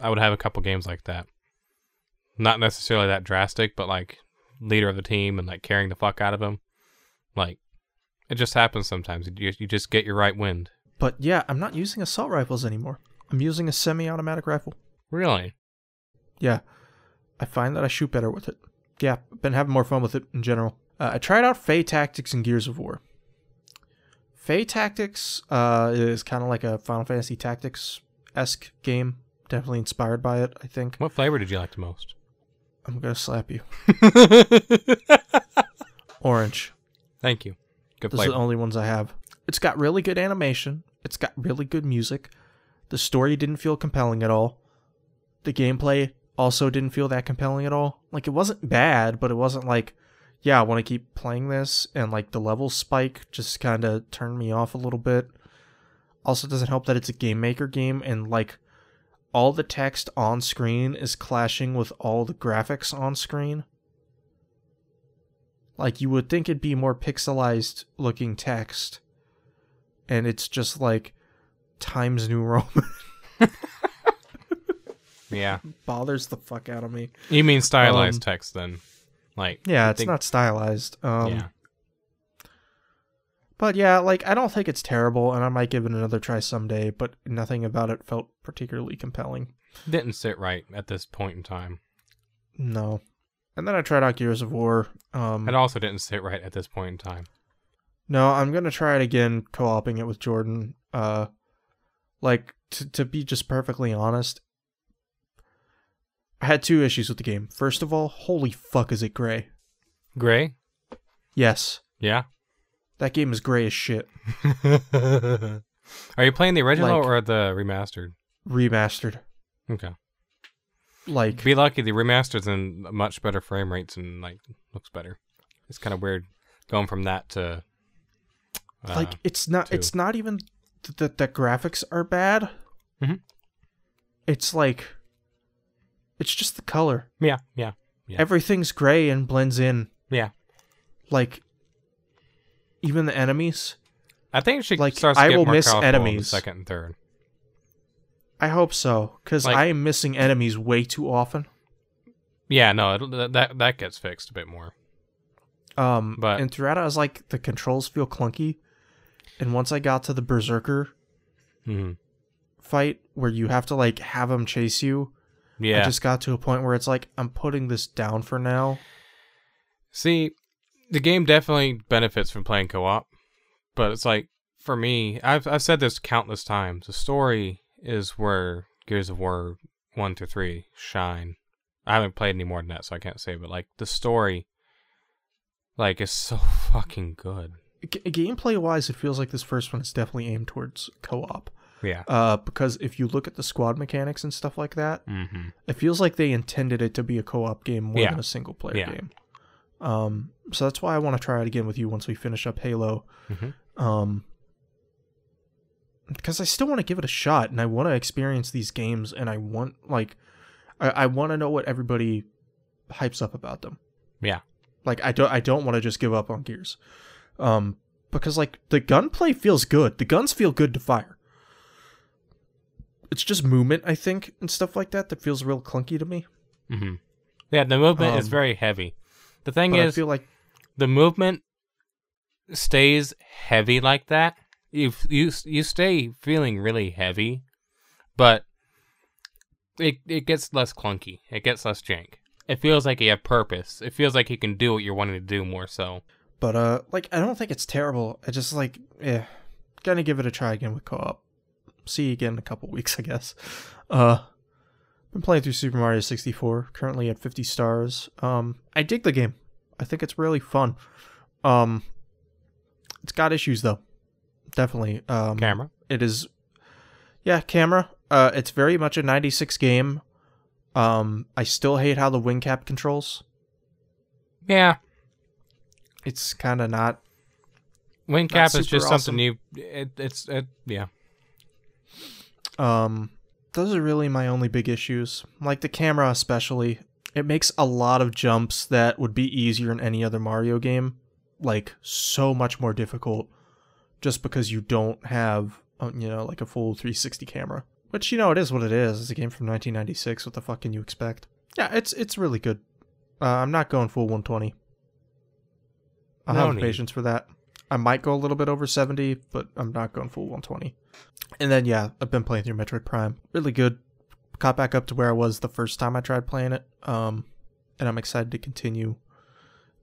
S1: I would have a couple games like that. Not necessarily that drastic, but like leader of the team and like carrying the fuck out of him. Like it just happens sometimes. You you just get your right wind.
S2: but yeah, I'm not using assault rifles anymore. I'm using a semi-automatic rifle.
S1: Really?
S2: Yeah, I find that I shoot better with it. Yeah, been having more fun with it in general. Uh, I tried out Fae Tactics and Gears of War. Fae Tactics uh, is kind of like a Final Fantasy Tactics esque game. Definitely inspired by it, I think.
S1: What flavor did you like the most?
S2: I'm gonna slap you. Orange.
S1: Thank you. Good
S2: Those are the only ones I have. It's got really good animation. It's got really good music. The story didn't feel compelling at all. The gameplay also didn't feel that compelling at all. Like it wasn't bad, but it wasn't like, yeah, I want to keep playing this. And like the level spike just kind of turned me off a little bit. Also, doesn't help that it's a game maker game and like all the text on screen is clashing with all the graphics on screen. Like you would think it'd be more pixelized looking text, and it's just like Times New Roman
S1: yeah.
S2: bothers the fuck out of me.
S1: You mean stylized
S2: Um,
S1: text then? Like
S2: Yeah, it's
S1: think-
S2: not stylized. Um,
S1: yeah.
S2: But yeah, like I don't think it's terrible, and I might give it another try someday. But nothing about it felt particularly compelling.
S1: Didn't sit right at this point in time.
S2: No. And then I tried out Gears of War. Um,
S1: It also didn't sit right at this point in time.
S2: No, I'm gonna try it again, co-oping it with Jordan. Uh, like to to be just perfectly honest, I had two issues with the game. First of all, holy fuck, is it gray?
S1: Gray?
S2: Yes,
S1: Yeah.
S2: that game is gray as shit.
S1: Are you playing the original
S2: Like-
S1: or the remastered?
S2: Remastered,
S1: Okay.
S2: like
S1: Be lucky the remastered's in much better frame rates and like looks better. It's kind of weird going from that to uh,
S2: like it's not.
S1: two.
S2: It's not even that the graphics are bad.
S1: Mhm.
S2: It's like, it's just the color.
S1: yeah, yeah, Yeah.
S2: Everything's gray and blends in.
S1: yeah.
S2: Like, even the enemies.
S1: I think it should
S2: Like,
S1: start to
S2: I will
S1: more
S2: miss
S1: colorful in the
S2: enemies.
S1: second and third.
S2: I hope so, because
S1: Like-
S2: I am missing enemies way too often.
S1: Yeah, no, that- that gets fixed a bit more.
S2: Um,
S1: But-
S2: and throughout, I was like, the controls feel clunky. And once I got to the berserker
S1: hmm
S2: fight, where you have to like have them chase you,
S1: Yeah.
S2: I just got to a point where it's like, I'm putting this down for now.
S1: See, the game definitely benefits from playing co-op, but it's like for me, I've I've said this countless times. The story is where Gears of War one to three shine. I haven't played any more than that, so I can't say. But like the story, like is so fucking good.
S2: G- gameplay wise, it feels like this first one is definitely aimed towards co-op.
S1: Yeah.
S2: Uh, because if you look at the squad mechanics and stuff like that,
S1: Mm-hmm.
S2: it feels like they intended it to be a co-op game more
S1: Yeah.
S2: than a single player
S1: Yeah.
S2: game. Um, so that's why I want to try it again with you once we finish up Halo.
S1: Mhm.
S2: Um, because I still want to give it a shot and I want to experience these games and I want like I, I want to know what everybody hypes up about them.
S1: Yeah.
S2: Like I don't I don't want to just give up on Gears. Um because like the gunplay feels good. The guns feel good to fire. It's just movement, I think, and stuff like that that feels real clunky to me.
S1: hmm Yeah, the movement is
S2: Um,
S1: very heavy. The thing
S2: is, I feel like
S1: the movement stays heavy like that. You you you stay feeling really heavy, but it it gets less clunky. It gets less jank. It feels like you have purpose. It feels like you can do what you're wanting to do more so.
S2: but uh like I don't think it's terrible. I just like yeah. Gonna give it a try again with co-op. See you again in a couple weeks, I guess. Uh been playing through Super Mario 64, currently at 50 stars. Um I dig the game. I think it's really fun. Um it's got issues though. Definitely. Um
S1: Camera.
S2: it is yeah camera uh it's very much a 96 game um i still hate how the wing cap controls
S1: Yeah,
S2: it's kind of not
S1: wing
S2: Not
S1: cap is just something you. It, it's it, yeah.
S2: Um those are really my only big issues. Like the camera especially it makes a lot of jumps that would be easier in any other mario game. Like so much more difficult just because you don't have uh, you know like a full 360 camera which you know it is what it is. It's a game from 1996 what the fuck can you expect? Yeah it's it's really good. Uh, i'm not going full 120 i
S1: No
S2: have
S1: need.
S2: patience for that i might go a little bit over 70 but i'm not going full 120 and then yeah i've been playing through metroid prime really good got back up to where i was the first time i tried playing it um and i'm excited to continue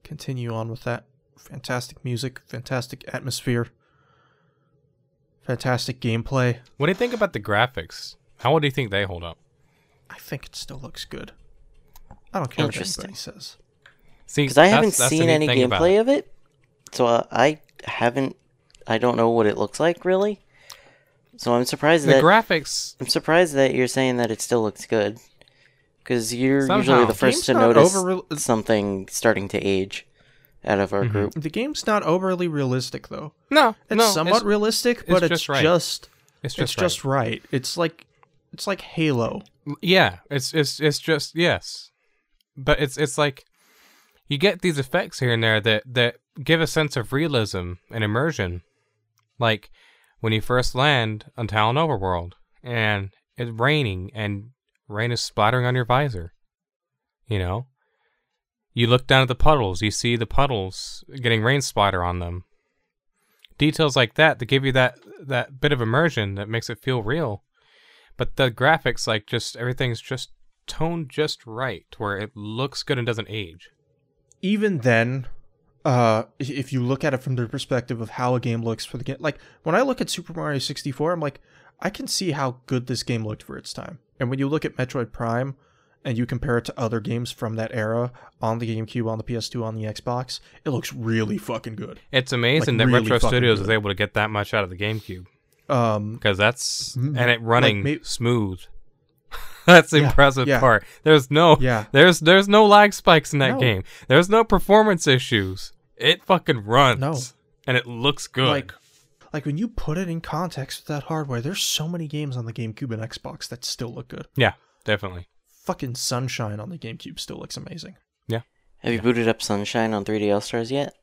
S2: continue on with that fantastic music fantastic atmosphere fantastic gameplay
S1: What do you think about the graphics? How do you think they hold up?
S2: i think it still looks good i don't care what
S3: Interesting.
S2: anybody says
S1: See,
S3: Because I haven't
S1: that's
S3: seen
S1: neat
S3: any gameplay
S1: it.
S3: of it, so uh, I haven't. I don't know what it looks like really. So I'm surprised
S1: The
S3: that
S1: graphics.
S3: I'm surprised that you're saying that it still looks good. Because you're usually the first
S2: Game's
S3: to notice
S2: over-
S3: something starting to age out of our
S1: Mhm.
S3: group.
S2: the game's not overly realistic though
S1: No,
S2: it's
S1: no,
S2: somewhat
S1: it's,
S2: realistic but
S1: it's
S2: it's
S1: just right.
S2: just
S1: it's
S2: it's
S1: just,
S2: just right it's like it's like halo
S1: yeah. It's it's it's just yes, but it's it's like you get these effects here and there that that give a sense of realism and immersion, like when you first land on Tallon Overworld and it's raining and rain is splattering on your visor. You know, you look down at the puddles, you see the puddles getting rain splatter on them. Details like that that give you that that bit of immersion that makes it feel real. But the graphics, like just everything's just toned just right, where it looks good and doesn't age.
S2: even then uh if you look at it from the perspective of how a game looks for the game like when i look at super mario 64 i'm like i can see how good this game looked for its time and when you look at metroid prime and you compare it to other games from that era on the gamecube on the ps2 on the xbox it looks really fucking good
S1: It's amazing
S2: Like,
S1: that
S2: really
S1: Retro Studios
S2: good.
S1: was able to get that much out of the GameCube
S2: um
S1: because that's
S2: Mm,
S1: and it
S2: like,
S1: running
S2: may-
S1: smooth. that's the
S2: Yeah,
S1: impressive
S2: yeah.
S1: part. There's no
S2: yeah
S1: there's there's no lag spikes in that
S2: No.
S1: game. There's no performance issues. It fucking runs.
S2: No.
S1: and it looks good.
S2: like like when you put it in context with that hardware there's so many games on the gamecube and xbox that still look good
S1: yeah, definitely.
S2: fucking sunshine on the gamecube still looks amazing Yeah.
S3: Have you booted up Sunshine on 3D All Stars yet?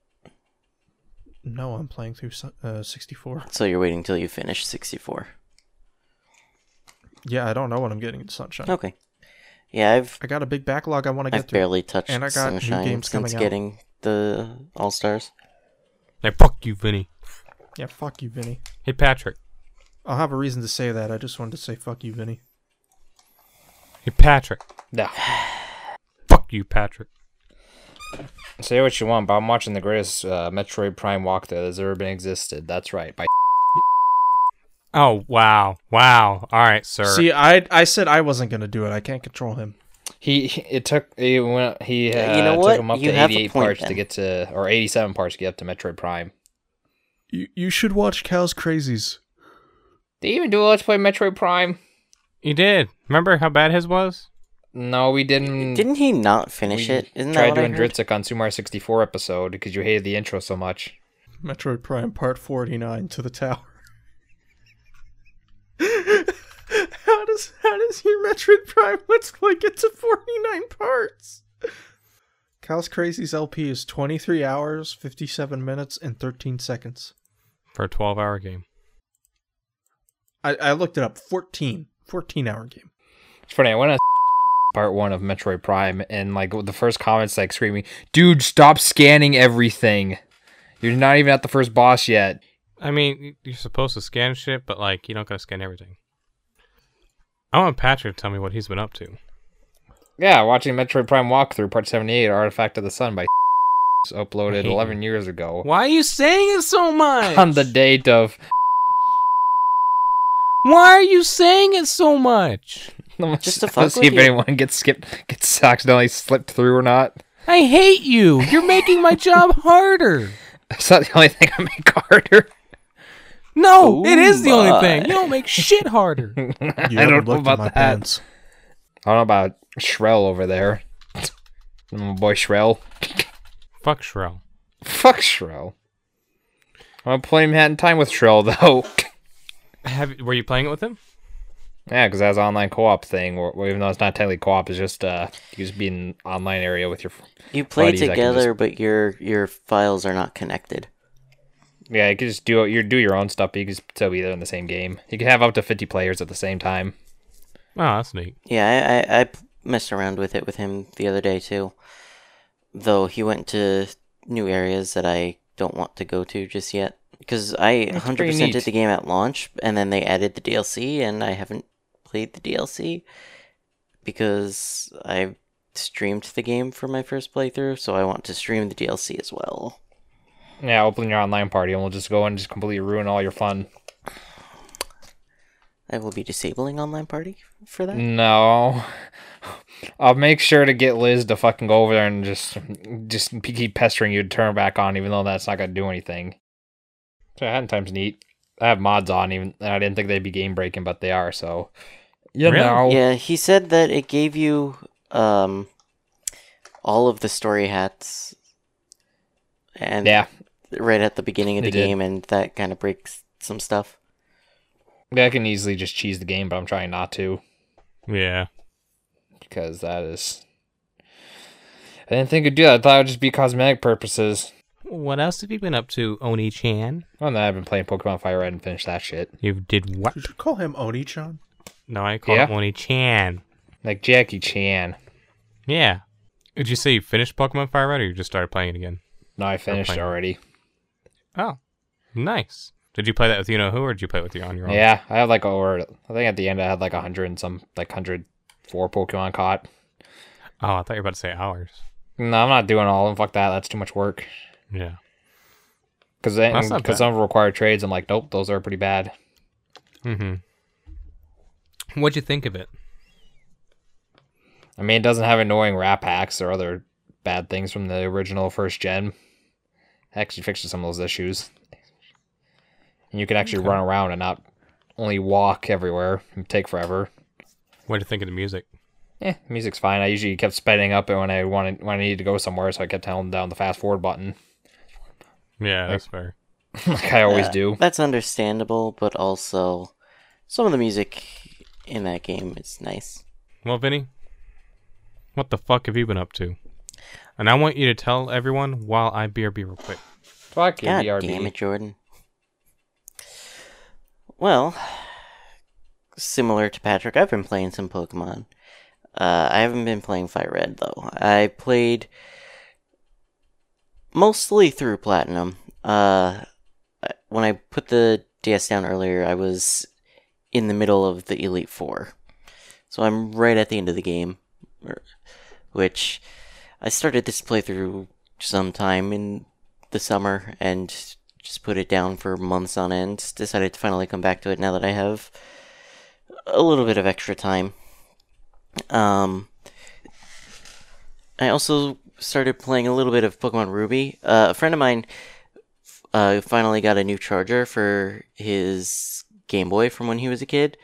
S2: no i'm playing through uh, 64
S3: So you're waiting till you finish 64.
S2: Yeah, I don't know what I'm getting to Sunshine.
S3: Okay. Yeah, I've
S2: I got a big backlog I want to get
S3: I've
S2: through.
S3: barely touched
S2: And I got new games
S3: since
S2: coming out.
S3: getting the All Stars.
S1: Hey, fuck you, Vinny.
S2: Yeah, fuck you, Vinny.
S1: Hey, Patrick.
S2: I'll have a reason to say that. I just wanted to say fuck you, Vinny.
S1: Hey, Patrick.
S4: No.
S1: Fuck you, Patrick.
S4: Say what you want, but I'm watching the greatest uh, Metroid Prime walkthrough that's ever been existed. That's right. By
S1: Oh wow, wow. All right, sir.
S2: See, I I said I wasn't gonna do it. I can't control him.
S4: he, he- it took he went he uh,
S3: Yeah, you know
S4: took
S3: what?
S4: him up
S3: You
S4: to
S3: have a
S4: 88
S3: point
S4: parts to get to or 87 parts to get up to Metroid Prime.
S2: You you should watch Cal's Crazies.
S4: Did you even do a Let's Play Metroid Prime?
S1: you did. Remember how bad his was?
S4: No, we didn't.
S3: Didn't he not finish
S4: we
S3: it? Isn't that
S4: tried
S3: what
S4: doing
S3: heard?
S4: Dritzik on Super Mario 64 episode because you hated the intro so much.
S2: Metroid Prime Part 49 to the tower. how does how How does your Metroid Prime Let's Play get to 49 parts? Cal's Crazy's LP is 23 hours, 57 minutes, and 13 seconds.
S1: For a 12 hour game.
S2: I, I looked it up. 14. 14 hour game.
S4: It's funny. I went on part one of Metroid Prime, and like the first comments like screaming, "Dude, stop scanning everything! You're not even at the first boss yet."
S1: I mean, you're supposed to scan shit, but like, you don't gotta scan everything. I want Patrick to tell me what he's been up to.
S4: Yeah, watching Metroid Prime walkthrough Part 78, Artifact of the Sun by uploaded
S1: hate
S4: 11 years ago
S1: Why are you saying it so much?
S4: on the date of
S1: Why are you saying it so much?
S3: Just to
S4: Let's
S3: fuck
S4: see
S3: with
S4: if
S3: you.
S4: anyone gets skipped, gets accidentally slipped through or not.
S1: I hate you. You're making my job harder.
S4: Is that the only thing I make harder?
S1: No, it is the only thing. You don't make shit harder.
S2: You
S4: I don't know about that.
S2: pants.
S4: I don't know about Shrell over there. My boy Shrell.
S1: Fuck Shrell.
S4: Fuck Shrell. I'm playing Hat in Time with Shrell though.
S1: Have were you playing it with him?
S4: yeah, because that's online co-op thing. Where, where even though it's not technically co-op, it's just uh, you just be in an online area with your.
S3: You play
S4: buddies, I can
S3: together, but your your files are not connected.
S4: Yeah, you can just do you do your own stuff, but you can still be there in the same game. You can have up to fifty players at the same time.
S1: Oh, that's neat.
S3: Yeah, I I messed around with it with him the other day too. Though he went to new areas that I don't want to go to just yet. Because I
S4: That's
S3: 100% did the game at launch, and then they added the DLC, and I haven't played the DLC because I streamed the game for my first playthrough, so I want to stream the DLC as well.
S4: Yeah, open your online party, and we'll just go and just completely ruin all your fun.
S3: I will be disabling online party for that.
S4: No. I'll make sure to get Liz to fucking go over there and just just keep pestering you to turn it back on, even though that's not gonna do anything. So Hat in Time's neat. I have mods on, even and I didn't think they'd be game breaking, but they are. So you
S1: Really?
S4: know,
S3: Yeah, he said that it gave you um all of the story hats and
S4: yeah,
S3: right at the beginning of the
S4: It did.
S3: game and that kind of breaks some stuff.
S4: yeah. I can easily just cheese the game, but I'm trying not to
S1: Yeah.
S4: because that is. I didn't think it'd do that. I thought it would just be cosmetic purposes.
S1: What else have you been up to, Oni Chan?
S4: Well, no, I've been playing Pokemon Fire Red and finished that shit.
S1: You did what?
S2: Did you call him Oni-chan?
S1: No, I call
S4: Yeah?
S1: him Oni Chan.
S4: Like Jackie Chan.
S1: Yeah. Did you say you finished Pokemon Fire Red or you just started playing it again?
S4: No, I finished
S1: playing.
S4: already.
S1: Oh, nice. Did you play that with you know who, or did you play it with you on your own?
S4: Yeah, I had like over. I think at the end I had like a hundred and some, like hundred four Pokemon caught.
S1: Oh, I thought you were about to say hours.
S4: No, I'm not doing all of them. Fuck that. That's too much work.
S1: Yeah.
S4: Because
S1: That's not
S4: because some of them require trades. I'm like, nope, those are pretty bad.
S1: Mm-hmm. What'd you think of it?
S4: I mean, it doesn't have annoying rap hacks or other bad things from the original first gen. Actually, fixes some of those issues. And you can actually
S1: Okay.
S4: run around and not only walk everywhere and take forever.
S1: What do you think of the music?
S4: Yeah, music's fine. I usually kept speding up it when I wanted when I needed to go somewhere, so I kept holding down the fast forward button,
S1: Yeah, that's fair.
S4: like I always
S3: Uh,
S4: do.
S3: That's understandable, but also some of the music in that game is nice.
S1: Well, Vinny, what the fuck have you been up to? And I want you to tell everyone while I BRB real quick.
S4: Fuck your
S3: God
S4: BRB.
S3: damn it, Jordan. Well, similar to Patrick, I've been playing some Pokemon. Uh, I haven't been playing Fire Red though. I played mostly through Platinum. Uh, when I put the DS down earlier, I was in the middle of the Elite Four, so I'm right at the end of the game, which I started this playthrough sometime in the summer and just put it down for months on end. Decided to finally come back to it now that I have a little bit of extra time. Um, I also started playing a little bit of Pokemon Ruby. Uh, a friend of mine uh, finally got a new charger for his Game Boy from when he was a kid,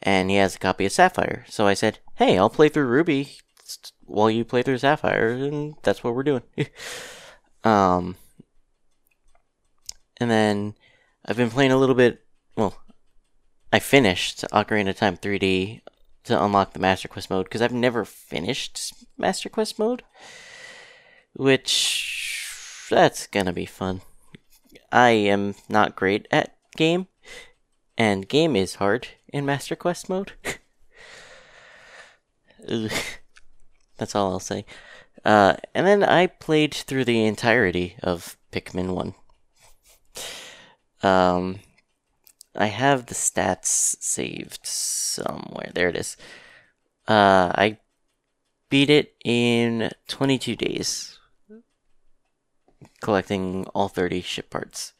S3: and he has a copy of Sapphire. So I said, "Hey, I'll play through Ruby while you play through Sapphire," and that's what we're doing. um, and then I've been playing a little bit. Well, I finished Ocarina of Time 3D to unlock the Master Quest mode because I've never finished Master Quest mode, which that's gonna be fun. I am not great at game, and game is hard in Master Quest mode. That's all I'll say. Uh, and then I played through the entirety of Pikmin 1. Um, I have the stats saved somewhere. There it is. Uh, I beat it in 22 days, collecting all 30 ship parts.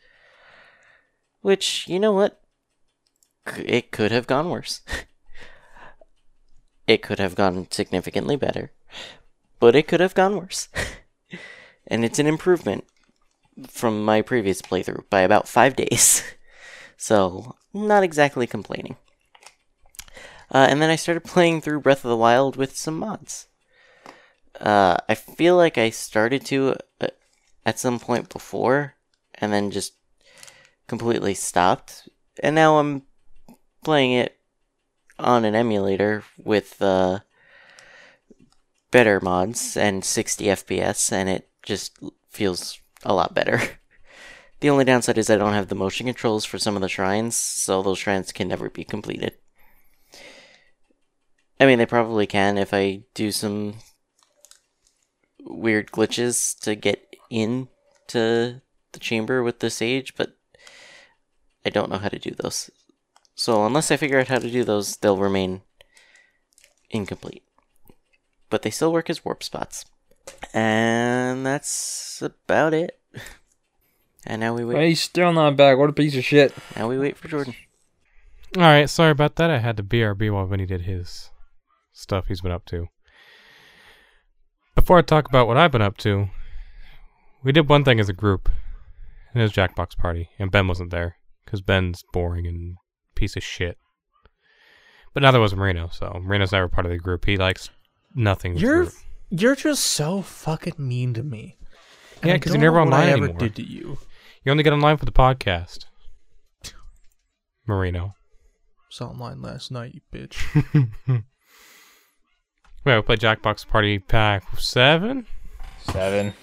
S3: Which, you know what? It could have gone worse. it could have gone significantly better, but it could have gone worse. and it's an improvement from my previous playthrough by about five days. so, not exactly complaining. Uh, and then I started playing through Breath of the Wild with some mods. Uh, I feel like I started to uh, at some point before, and then just completely stopped. And now I'm playing it on an emulator with uh, better mods and 60 FPS, and it just feels a lot better. The only downside is I don't have the motion controls for some of the shrines, so those shrines can never be completed. I mean, they probably can if I do some weird glitches to get in to the chamber with the sage, but I don't know how to do those. So unless I figure out how to do those, they'll remain incomplete. But they still work as warp spots. And that's about it. And now we wait.
S4: Hey, he's still not back. What a piece of shit.
S3: Now we wait for Jordan.
S1: All right, sorry about that. I had to BRB while Vinny did his stuff he's been up to. Before I talk about what I've been up to, we did one thing as a group, and it was Jackbox Party, and Ben wasn't there because Ben's boring and piece of shit. But neither was Marino, so Marino's never part of the group. He likes nothing. with
S2: You're
S1: group.
S2: you're just so fucking mean to me. And
S1: Yeah,
S2: because
S1: you're never
S2: know what
S1: online
S2: I ever
S1: anymore.
S2: did to you.
S1: you only get online for the podcast. Marino.
S2: Saw online last night, you bitch.
S1: Yeah, we played Jackbox Party Pack seven.
S4: Seven.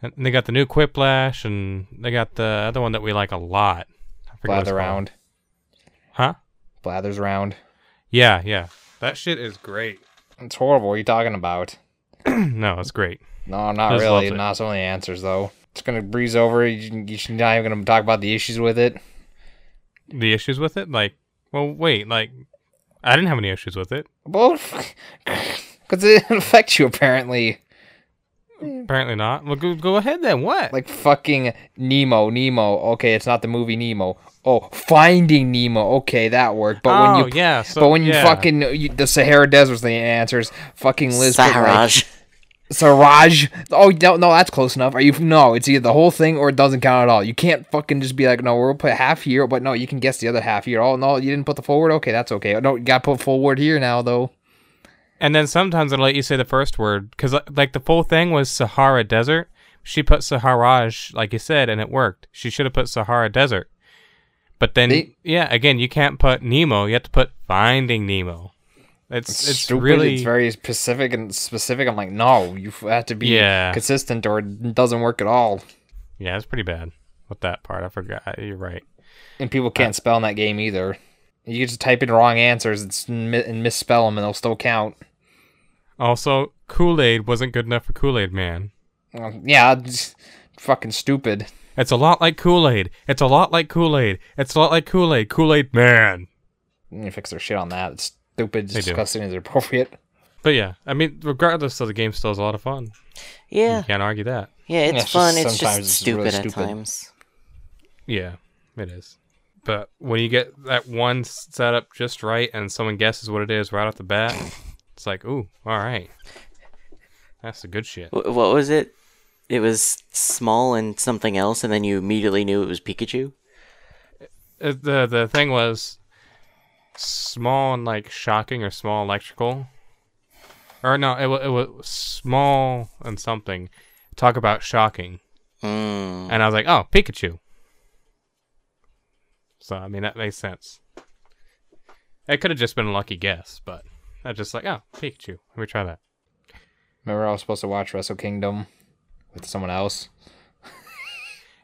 S1: And they got the new Quiplash, and they got the other one that we like a lot. I forget what it's
S4: Blather
S1: called.
S4: round.
S1: Huh?
S4: Blathers round.
S1: Yeah, yeah. That shit is great.
S4: It's horrible. What are you talking about?
S1: no, it's great.
S4: No, not really. Not so many answers though. It's gonna breeze over. You, you should not even gonna talk about the issues with it.
S1: The issues with it, like, well, wait, like, I didn't have any issues with it.
S4: Well, because it didn't affect you apparently.
S1: Apparently not. Well, go, go ahead then. What?
S4: Like fucking Nemo, Nemo. Okay, it's not the movie Nemo. Oh, Finding Nemo. Okay, that worked. But
S1: oh,
S4: when you, oh,
S1: yeah. So,
S4: but when you
S1: yeah.
S4: fucking you, the Sahara Desert's the answers. Fucking Liz. put,
S3: Saharaj.
S4: Saraj. Oh no, no, that's close enough. Are you? No, it's either the whole thing or it doesn't count at all. You can't fucking just be like, no, we'll put half here, but no, you can guess the other half here. Oh no, you didn't put the forward. Okay, that's okay. No, you got to put forward here now though.
S1: And then sometimes it'll let you say the first word because uh, like the full thing was Sahara Desert. She put Saharaj, like you said, and it worked. She should have put Sahara Desert. But then,
S4: They-
S1: yeah, again, you can't put Nemo. You have to put Finding Nemo. It's
S4: It's,
S1: it's,
S4: stupid.
S1: really
S4: It's very specific and specific. I'm like, no, you have to be
S1: Yeah.
S4: consistent or it doesn't work at all.
S1: yeah, it's pretty bad with that part. I forgot. You're right.
S4: And people
S1: Uh,
S4: can't spell in that game either. You just type in wrong answers and misspell them, and they'll still count.
S1: Also, Kool Aid wasn't good enough for Kool Aid Man.
S4: Um, yeah, it's fucking stupid.
S1: It's a lot like Kool Aid. It's a lot like Kool Aid. It's a lot like Kool Aid. Kool Aid Man.
S4: You need fix their shit on that. It's stupid,
S1: They do.
S4: disgusting, and inappropriate.
S1: But yeah, I mean, regardless of the game, still is a lot of fun.
S3: Yeah,
S1: You can't argue that.
S3: yeah, it's
S4: Yeah, it's
S3: fun.
S4: just
S3: It's
S4: sometimes
S3: just
S4: it's really
S3: stupid at times.
S1: Yeah, it is. But when you get that one setup just right and someone guesses what it is right off the bat, it's like, ooh, all right. That's the good shit.
S3: Wh- What was it? It was small and something else, and then you immediately knew it was Pikachu.
S1: Uh, The the thing was small and like shocking or small electrical. Or no, it, wa- it was small and something. Talk about shocking.
S3: Mm.
S1: And I was like, oh, Pikachu. So, I mean, that makes sense. It could have just been a lucky guess, but I just like, oh, Pikachu. Let me try that.
S4: Remember, I was supposed to watch Wrestle Kingdom with someone else.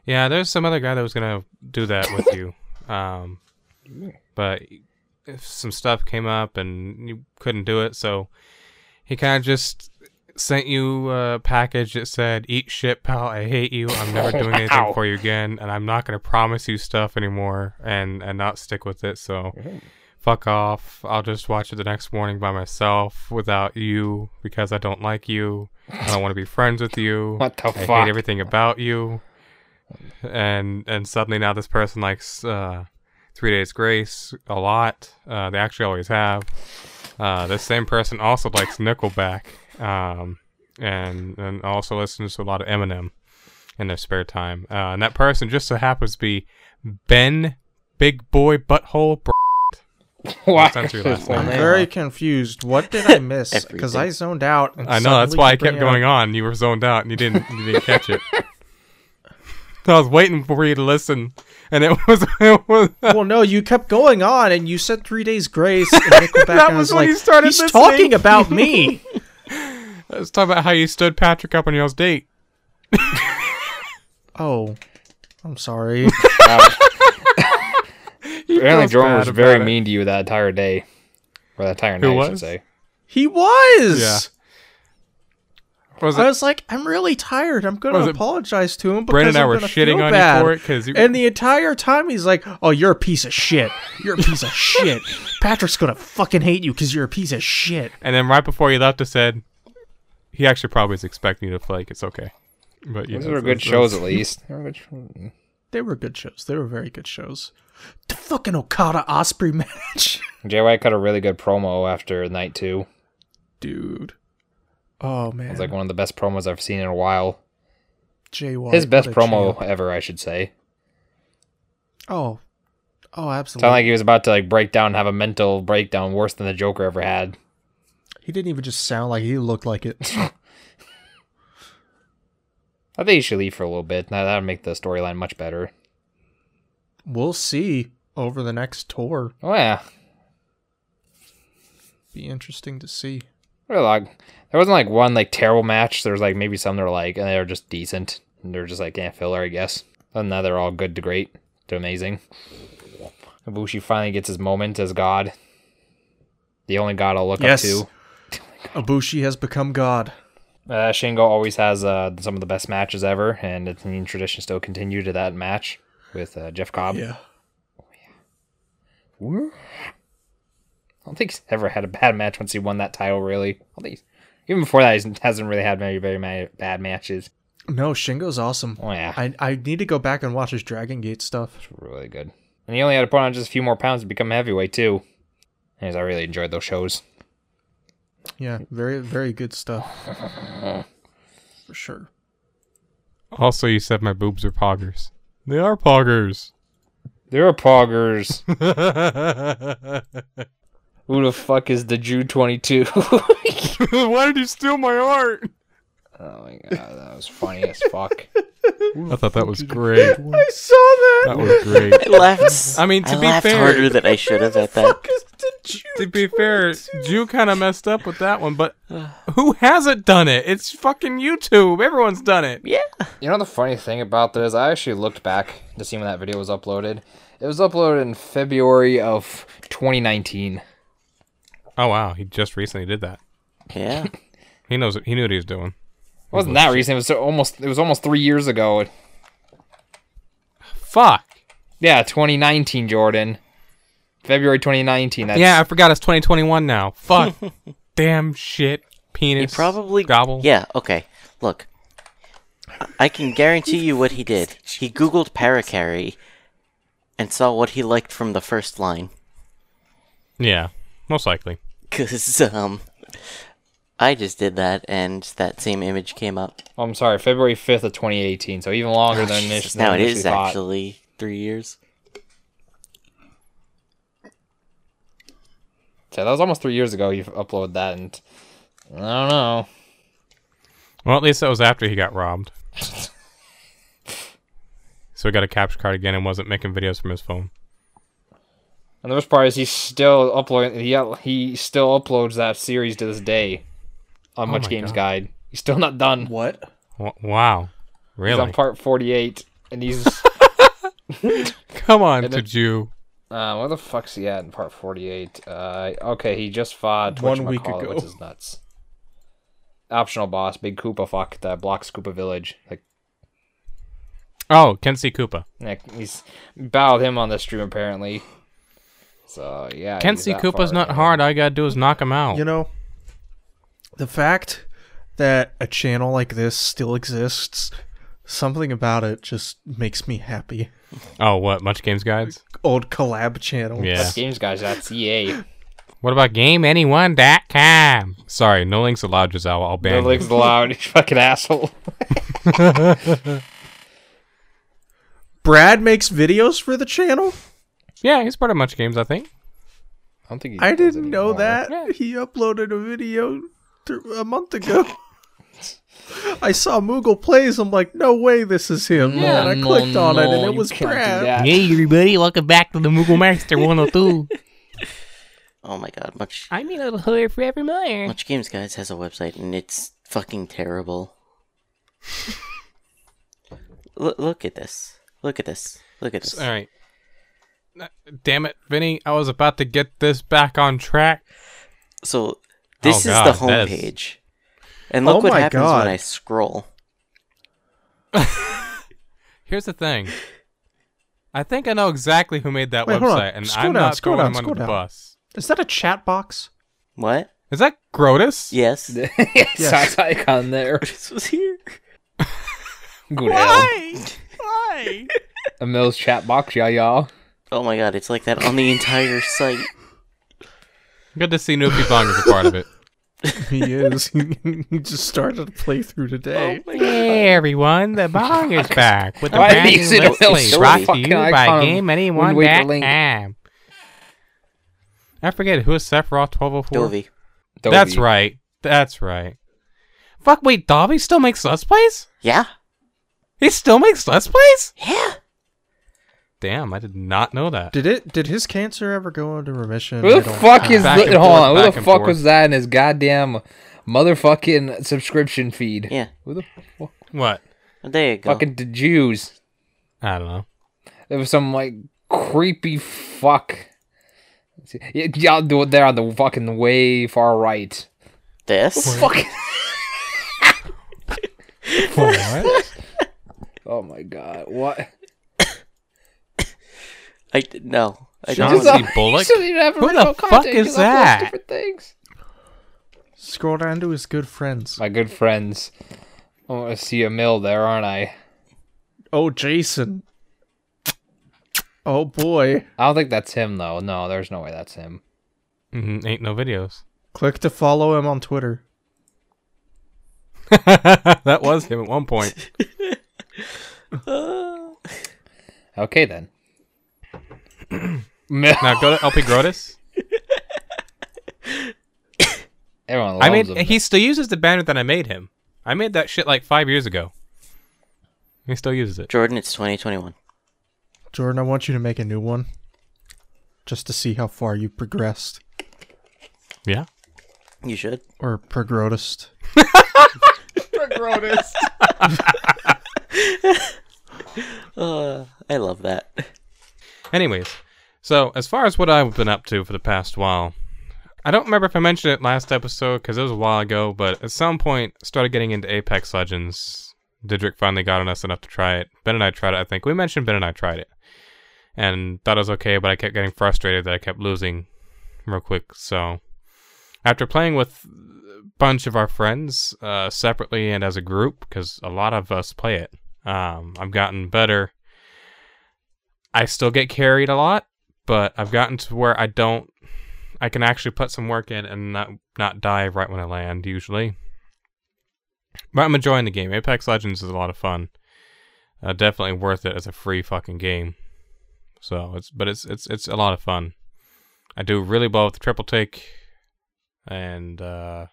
S1: Yeah, there's some other guy that was gonna do that with you, um, but if some stuff came up and you couldn't do it, so he kind of just sent you a package that said, "Eat shit, pal. I hate you. I'm never doing anything
S4: Wow.
S1: for you again, and I'm not gonna promise you stuff anymore, and and not stick with it." So. Fuck off. I'll just watch it the next morning by myself without you because I don't like you. I don't want to be friends with you.
S4: What the
S1: I
S4: fuck?
S1: hate everything about you. And and suddenly now this person likes uh, Three Days Grace a lot. Uh, they actually always have. Uh, this same person also likes Nickelback, um, and and also listens to a lot of Eminem in their spare time. Uh, and that person just so happens to be Ben Big Boy Butthole. Br-
S4: Why?
S1: That's your last
S2: I'm very confused. What did I miss? Because I zoned out. And
S1: I know that's why I
S2: you bring
S1: kept
S2: up-
S1: going on. You were zoned out and you didn't you didn't catch it. I was waiting for you to listen, and it was it was.
S2: Well, no, you kept going on, and you said Three Days Grace and Nickelback,
S1: That
S2: and
S1: was
S2: was
S1: when
S2: like,
S1: you started
S2: he's
S1: listening."
S2: talking about me.
S1: Let's talk about how you stood Patrick up on y'all's date.
S2: oh, I'm sorry.
S1: He
S4: Apparently, Jordan was very
S1: it.
S4: mean to you that entire day. Or that entire night, I should say.
S2: he was.
S1: Yeah. Was
S2: I was like, I'm really tired. I'm going
S1: Was
S2: to
S1: it
S2: apologize to him because
S1: Brandon and I were shitting on
S2: bad.
S1: you for it because
S2: And the entire time he's like, "Oh, you're a piece of shit. You're a piece of shit. Patrick's gonna fucking hate you because you're a piece of shit."
S1: and then right before he left, I said he actually probably was expecting you to flake. It's okay, but you
S4: Those
S1: know,
S4: were
S1: it's-
S4: good
S1: it's-
S4: shows, at least. They were good shows.
S2: They were good shows. They were very good shows. Fucking Okada Ospreay match,
S4: Jay White cut a really good promo after night two.
S2: dude. Oh man,
S4: It's like one of the best promos I've seen in a while.
S2: Jay White.
S4: His best promo
S2: champ.
S4: ever, I should say.
S2: Oh, oh, absolutely.
S4: Sounded like he was about to like break down, have a mental breakdown worse than the Joker ever had.
S2: he didn't even just sound like he looked like it.
S4: I think he should leave for a little bit. Now that would make the storyline much better.
S2: we'll see over the next tour.
S4: Oh yeah,
S2: Be interesting to see.
S4: Really, like there wasn't like one like terrible match. There was like maybe some that were like and they were just decent. And they're just like yeah filler, I guess. And now they're all good to great to amazing. Ibushi finally gets his moment as God. The only God I'll look
S2: Yes.
S4: up to.
S2: Ibushi has become God.
S4: Uh, Shingo always has uh, some of the best matches ever, and it's in tradition still continue to that match with uh, Jeff Cobb.
S2: Yeah.
S4: I don't think he's ever had a bad match once he won that title. Really, I don't think even before that, he hasn't really had very very ma- bad matches.
S2: No, Shingo's awesome.
S4: Oh yeah,
S2: I I need to go back and watch his Dragon Gate stuff.
S4: It's really good. And he only had to put on just a few more pounds to become heavyweight too. Anyways, I really enjoyed those shows.
S2: Yeah, very very good stuff. For sure.
S1: Also, you said my boobs are poggers. They are poggers.
S4: There are poggers. Who the fuck is the Jew twenty two? oh
S1: Why did you steal my art?
S4: Oh my god, that was funny as fuck.
S1: I thought that was great.
S2: I saw that.
S1: That was great.
S3: I laughed.
S1: I mean, to
S3: I
S1: be
S3: laughed
S1: fair-
S3: harder than I should have at that.
S1: To be fair, Jew kind of messed up with that one, but who hasn't done it? It's fucking YouTube. Everyone's done it.
S3: Yeah.
S4: You know the funny thing about this? I actually looked back to see when that video was uploaded. It was uploaded in February of 2019.
S1: Oh wow, he just recently did that.
S3: Yeah.
S1: He knows. He knew what he was doing.
S4: It wasn't that recent. It was almost. It was almost three years ago.
S1: Fuck.
S4: Yeah, 2019, Jordan. February 2019. That's,
S1: yeah, I forgot it's 2021 now. Fuck. Damn shit. Penis.
S3: He probably
S1: gobble.
S3: Yeah, okay. Look. I- I can guarantee you what he did. He googled paracarry and saw what he liked from the first line.
S1: Yeah, most likely.
S3: Cuz um I just did that and that same image came up.
S4: Oh, I'm sorry, February 5th of 2018. So even longer than
S3: Jesus,
S4: initially.
S3: now it
S4: initially
S3: is
S4: thought.
S3: actually 3 years.
S4: So that was almost three years ago. You uploaded that, and I don't know.
S1: Well, at least that was after he got robbed. so he got a capture card again and wasn't making videos from his phone.
S4: And the worst part is he's still uploading. He he still uploads that series to this day on
S1: Oh
S4: Much Games
S1: God.
S4: Guide. He's still not done.
S2: What?
S1: W- wow.
S4: He's
S1: Really?
S4: on part forty-eight, and he's
S1: Come on,
S4: And
S1: to
S4: it-
S1: Jew.
S4: Uh, where the fuck's he at in part forty-eight? Uh, okay, he just fought
S2: One
S4: whatchamacallit,
S2: week ago.
S4: What's his nuts? Optional boss, Big Koopa. Fuck that blocks Koopa Village. Like,
S1: Oh, Kent C. Koopa.
S4: like he's battled him on the stream apparently. So yeah,
S1: Kenzie
S4: he's that
S1: Koopa's
S4: far
S1: not
S4: in.
S1: hard. All you gotta do is knock him out.
S2: You know, the fact that a channel like this still exists, something about it just makes me happy.
S1: Oh, what? Much Games Guides?
S2: Old collab channel.
S1: Yeah.
S4: That's games guys. That's EA.
S1: What about GameAnyone.com? Sorry, no links allowed, Giselle. I'll ban
S4: No
S1: you.
S4: links allowed. You fucking asshole.
S2: Brad makes videos for the channel?
S1: Yeah, he's part of Much Games, I think.
S4: I don't think he
S2: I
S4: does
S2: didn't know
S4: anymore.
S2: that.
S1: Yeah.
S2: He uploaded a video th- a month ago. I saw Moogle Plays. I'm like, no way this is him.
S4: Yeah,
S2: and I
S4: no,
S2: clicked on it and it was
S4: can't
S2: Brad.
S1: Hey, everybody, welcome back to the Moogle Master 102.
S3: Oh my god, much
S1: I'm your little hood forevermore.
S3: much games guys has a website and it's fucking terrible. look, look at this. Look at this. Look at this.
S1: All right. Damn it, Vinny. I was about to get this back on track.
S3: So this
S1: Oh,
S3: is
S1: God,
S3: the
S1: that is-
S3: homepage. And look
S2: Oh
S3: what
S2: my
S3: happens
S2: God.
S3: when I scroll.
S1: Here's the thing. I think I know exactly who made that
S2: Wait, hold on.
S1: website, and
S2: Scroll
S1: I'm
S2: down,
S1: not
S2: scroll
S1: throwing
S2: down,
S1: him under
S2: scroll
S1: the
S2: down.
S1: bus.
S2: Is that a chat box?
S3: What?
S1: Is that Grotus?
S3: Yes.
S4: yes. Size icon there.
S3: this was here.
S4: Good hell.
S1: Why?
S4: A Mills chat box, yeah, y'all.
S3: Oh my god, it's like that on the entire site.
S1: Good to see Nuki Bong is a part of it.
S2: He is. he just started a playthrough today.
S3: Oh.
S1: Hey everyone, the Bong is back with the
S4: Why
S1: brand
S4: is
S1: new
S4: it
S1: Let's
S4: a
S1: Play
S3: little
S1: brought to you by
S4: icon
S1: GameAnyone.com.
S4: Wind
S1: I forget who is Sephiroth 1204.
S3: Dovey.
S1: That's right. That's right. Fuck, wait, Dobby still makes Let's Plays?
S3: Yeah.
S1: He still makes Let's Plays?
S3: Yeah.
S1: Damn, I did not know that.
S2: Did it? Did his cancer ever go into remission?
S4: Who the fuck is li-
S1: and
S4: hold
S1: forth,
S4: on? Who the fuck
S1: forth.
S4: was that in his goddamn motherfucking subscription feed?
S3: Yeah.
S4: Who the fuck?
S1: What?
S3: There you go.
S4: Fucking the Jews.
S1: I don't know.
S4: There was some like creepy fuck. Let's see. Y'all do it there on the fucking way far right.
S3: This?
S4: Fuck.
S1: What?
S4: Oh my god. What?
S3: I d- no. I
S1: John
S3: don't.
S1: C.
S3: wanna-
S1: Bullock?
S4: He doesn't even have
S1: Who the fuck is that?
S4: Different things.
S2: Scroll down to his good friends.
S4: My good friends. I want to see a mill there, aren't I?
S2: Oh, Jason. Oh boy.
S4: I don't think that's him though. No, there's no way that's him.
S1: Mm-hmm. ain't no videos.
S2: Click to follow him on Twitter.
S1: that was him at one point.
S4: Okay then. Mill.
S1: Now go to LP Grotus.
S4: Everyone loves
S1: I made.
S4: him.
S1: He still uses the banner that I made him. I made that shit like five years ago. He still uses it.
S3: Jordan, it's 2021.
S2: Jordan, I want you to make a new one. Just to see how far you progressed.
S1: Yeah.
S3: You should.
S2: Or progrodist.
S3: Uh, I love that.
S1: Anyways, so as far as what I've been up to for the past while, I don't remember if I mentioned it last episode because it was a while ago, but at some point started getting into Apex Legends. Didrik finally got on us enough to try it. Ben and I tried it, I think. We mentioned Ben and I tried it. And thought it was okay, but I kept getting frustrated that I kept losing real quick. So after playing with a bunch of our friends, uh, separately and as a group, because a lot of us play it, um, I've gotten better. I still get carried a lot, but I've gotten to where I don't. I can actually put some work in and not not die right when I land usually. But I'm enjoying the game. Apex Legends is a lot of fun. Uh, definitely worth it as a free fucking game. So it's but it's it's it's a lot of fun. I do really well with the triple take, and uh,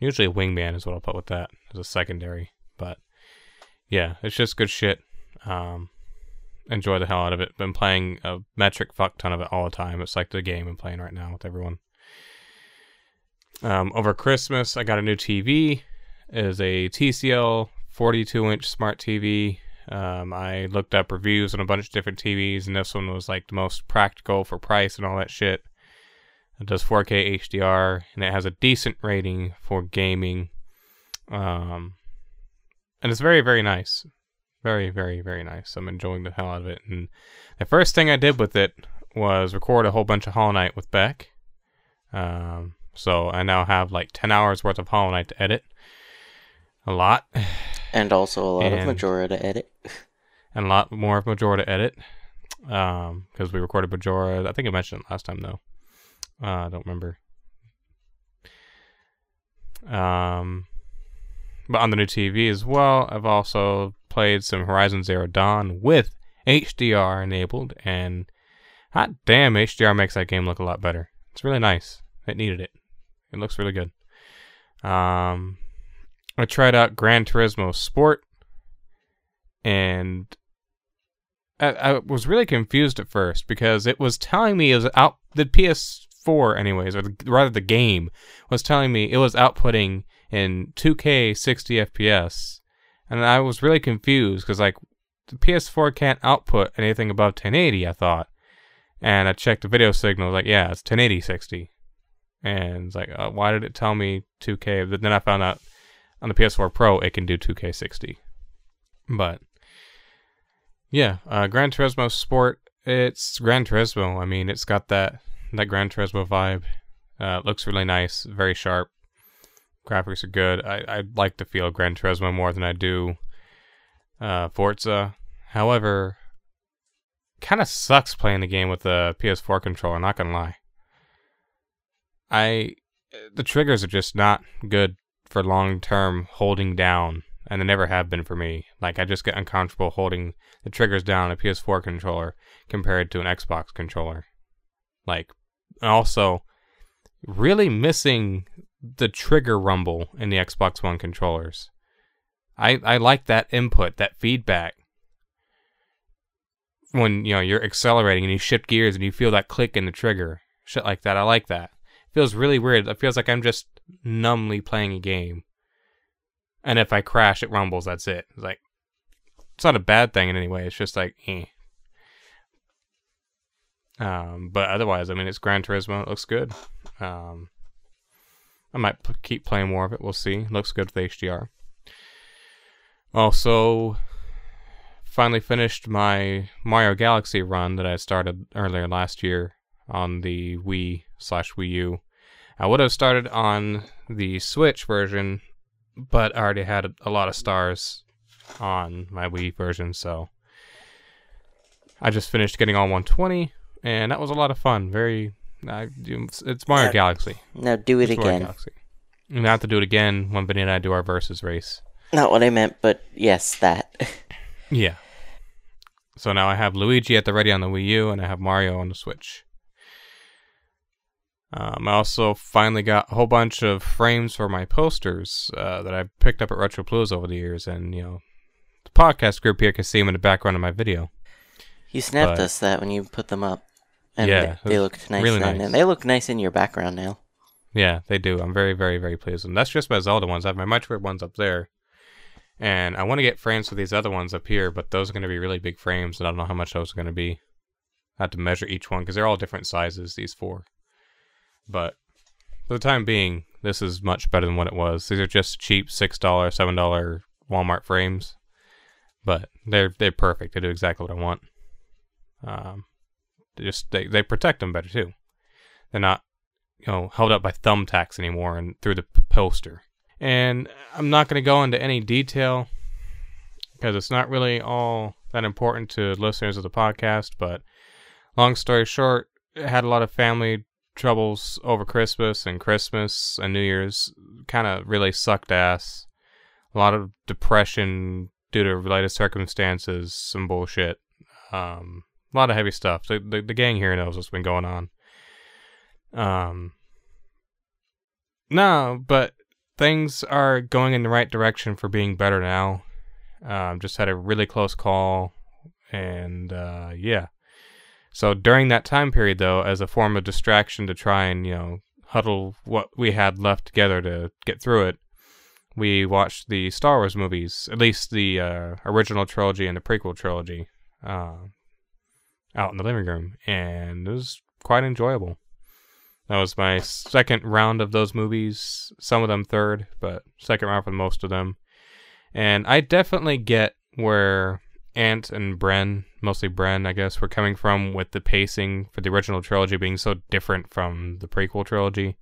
S1: usually a wingman is what I'll put with that as a secondary. But yeah, it's just good shit. Um, enjoy the hell out of it. Been playing a metric fuck ton of it all the time. It's like the game I'm playing right now with everyone. Um, over Christmas, I got a new TV. It is a TCL 42 inch smart TV. Um, I looked up reviews on a bunch of different TVs, and this one was like the most practical for price and all that shit. It does 4K HDR, and it has a decent rating for gaming. Um, and it's very, very nice. Very, very, very nice. I'm enjoying the hell out of it. And the first thing I did with it was record a whole bunch of Hollow Knight with Beck. Um, so I now have like 10 hours worth of Hollow Knight to edit. A lot.
S3: And also a lot of Majora to edit.
S1: and a lot more of Majora to edit. Um, because we recorded Majora. I think I mentioned it last time though. Uh, I don't remember. Um, but on the new TV as well, I've also played some Horizon Zero Dawn with HDR enabled, and hot damn, HDR makes that game look a lot better. It's really nice. It needed it. It looks really good. Um, I tried out Gran Turismo Sport, and I, I was really confused at first because it was telling me it was out the PS4 anyways, or the, rather the game was telling me it was outputting in 2K 60 FPS, and I was really confused because like the PS4 can't output anything above 1080. I thought, and I checked the video signal, like yeah, it's 1080 60, and it's like uh, why did it tell me 2K? But then I found out on the PS4 Pro it can do 2K 60, but yeah, uh, Gran Turismo Sport. It's Gran Turismo. I mean, it's got that that Gran Turismo vibe. Uh, looks really nice, very sharp. Graphics are good. I I like to feel Gran Turismo more than I do uh, Forza. However, kind of sucks playing the game with the PS4 controller. Not gonna lie. I the triggers are just not good for long term holding down, and they never have been for me. Like I just get uncomfortable holding the triggers down on a PS4 controller compared to an Xbox controller. Like also really missing the trigger rumble in the Xbox One controllers. I I like that input, that feedback. When you know you're accelerating and you shift gears and you feel that click in the trigger, shit like that. I like that. It feels really weird. It feels like I'm just numbly playing a game. And if I crash, it rumbles. That's it. It's like it's not a bad thing in any way. It's just like, eh. Um, but otherwise, I mean, it's Gran Turismo. It looks good. Um, I might keep playing more of it. We'll see. looks good with HDR. Also, finally finished my Mario Galaxy run that I started earlier last year on the Wii slash Wii U. I would have started on the Switch version, but I already had a lot of stars on my Wii version, so I just finished getting all 120, and that was a lot of fun. Very, I, it's Mario. Galaxy.
S3: Now do it
S1: It's Mario
S3: again.
S1: Galaxy. And have to do it again when Benny and I do our versus race.
S3: Not what I meant, but yes, that.
S1: Yeah. So now I have Luigi at the ready on the Wii U, and I have Mario on the Switch. Um, I also finally got a whole bunch of frames for my posters uh, that I picked up at Retro Blues over the years, and you know, the podcast group here can see them in the background of my video.
S3: You snapped
S1: But-
S3: us that when you put them up. And
S1: Yeah,
S3: they, they looked nice
S1: really nice.
S3: they look nice in your background now.
S1: Yeah, they do. I'm very, very, very pleased. And that's just my Zelda ones. I have my Metroid ones up there. And I want to get frames for these other ones up here, but those are going to be really big frames, and I don't know how much those are going to be. I have to measure each one because they're all different sizes, these four. But for the time being, this is much better than what it was. These are just cheap $6, $7 Walmart frames. But they're they're perfect. They do exactly what I want. Um, just they, they protect them better too. They're not you know, held up by thumbtacks anymore and through the poster. And I'm not going to go into any detail because it's not really all that important to listeners of the podcast. But long story short, had a lot of family troubles over Christmas and Christmas and New Year's. Kind of really sucked ass. A lot of depression due to related circumstances, some bullshit. Um, a lot of heavy stuff. The, the, the gang here knows what's been going on. Um, no, but things are going in the right direction for being better now. Um, just had a really close call and uh, yeah. So during that time period, though, as a form of distraction to try and you know huddle what we had left together to get through it, we watched the Star Wars movies, at least the uh, original trilogy and the prequel trilogy, uh, out in the living room, and it was quite enjoyable. That was my second round of those movies. Some of them third, but second round for most of them. And I definitely get where Ant and Bren, mostly Bren, I guess, were coming from with the pacing for the original trilogy being so different from the prequel trilogy.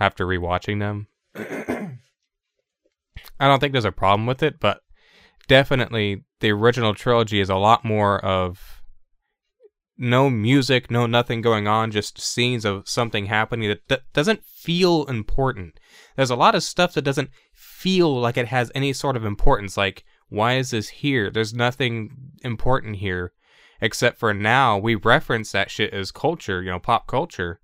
S1: After rewatching them, I don't think there's a problem with it, but definitely the original trilogy is a lot more of no music, no nothing going on, just scenes of something happening that d- doesn't feel important. There's a lot of stuff that doesn't feel like it has any sort of importance. Like, why is this here? There's nothing important here except for now we reference that shit as culture, you know, pop culture,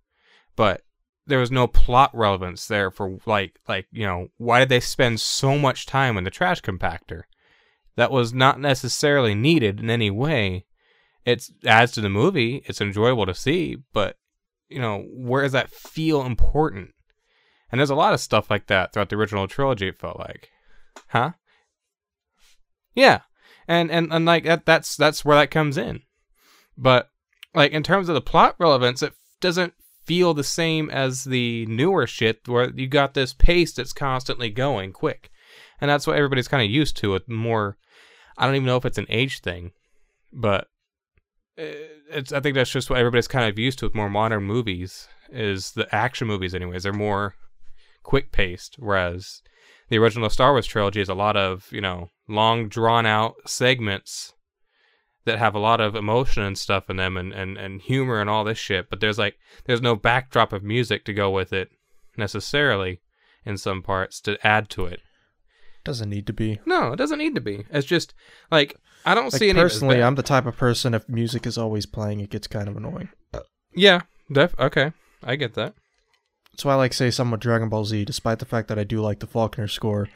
S1: but there was no plot relevance there for like like you know why did they spend so much time in the trash compactor that was not necessarily needed in any way it adds to the movie it's enjoyable to see but you know where does that feel important? And there's a lot of stuff like that throughout the original trilogy it felt like. Huh? Yeah. And and, and like that that's that's where that comes in. But like in terms of the plot relevance it doesn't feel the same as the newer shit where you got this pace that's constantly going quick. And that's what everybody's kind of used to with more I don't even know if it's an age thing, but Uh, it's I think that's just what everybody's kind of used to with more modern movies is the action movies anyways. They're more quick paced whereas the original Star Wars trilogy is a lot of, you know, long drawn out segments that have a lot of emotion and stuff in them and, and, and humor and all this shit, but there's like there's no backdrop of music to go with it necessarily in some parts to add to it.
S2: Doesn't need to be.
S1: No, it doesn't need to be. It's just like I don't
S2: Like
S1: see any it
S2: personally. I'm the type of person if music is always playing, it gets kind of annoying.
S1: Yeah, def okay. I get that.
S2: So I like say something with Dragon Ball Z, despite the fact that I do like the Faulconer score,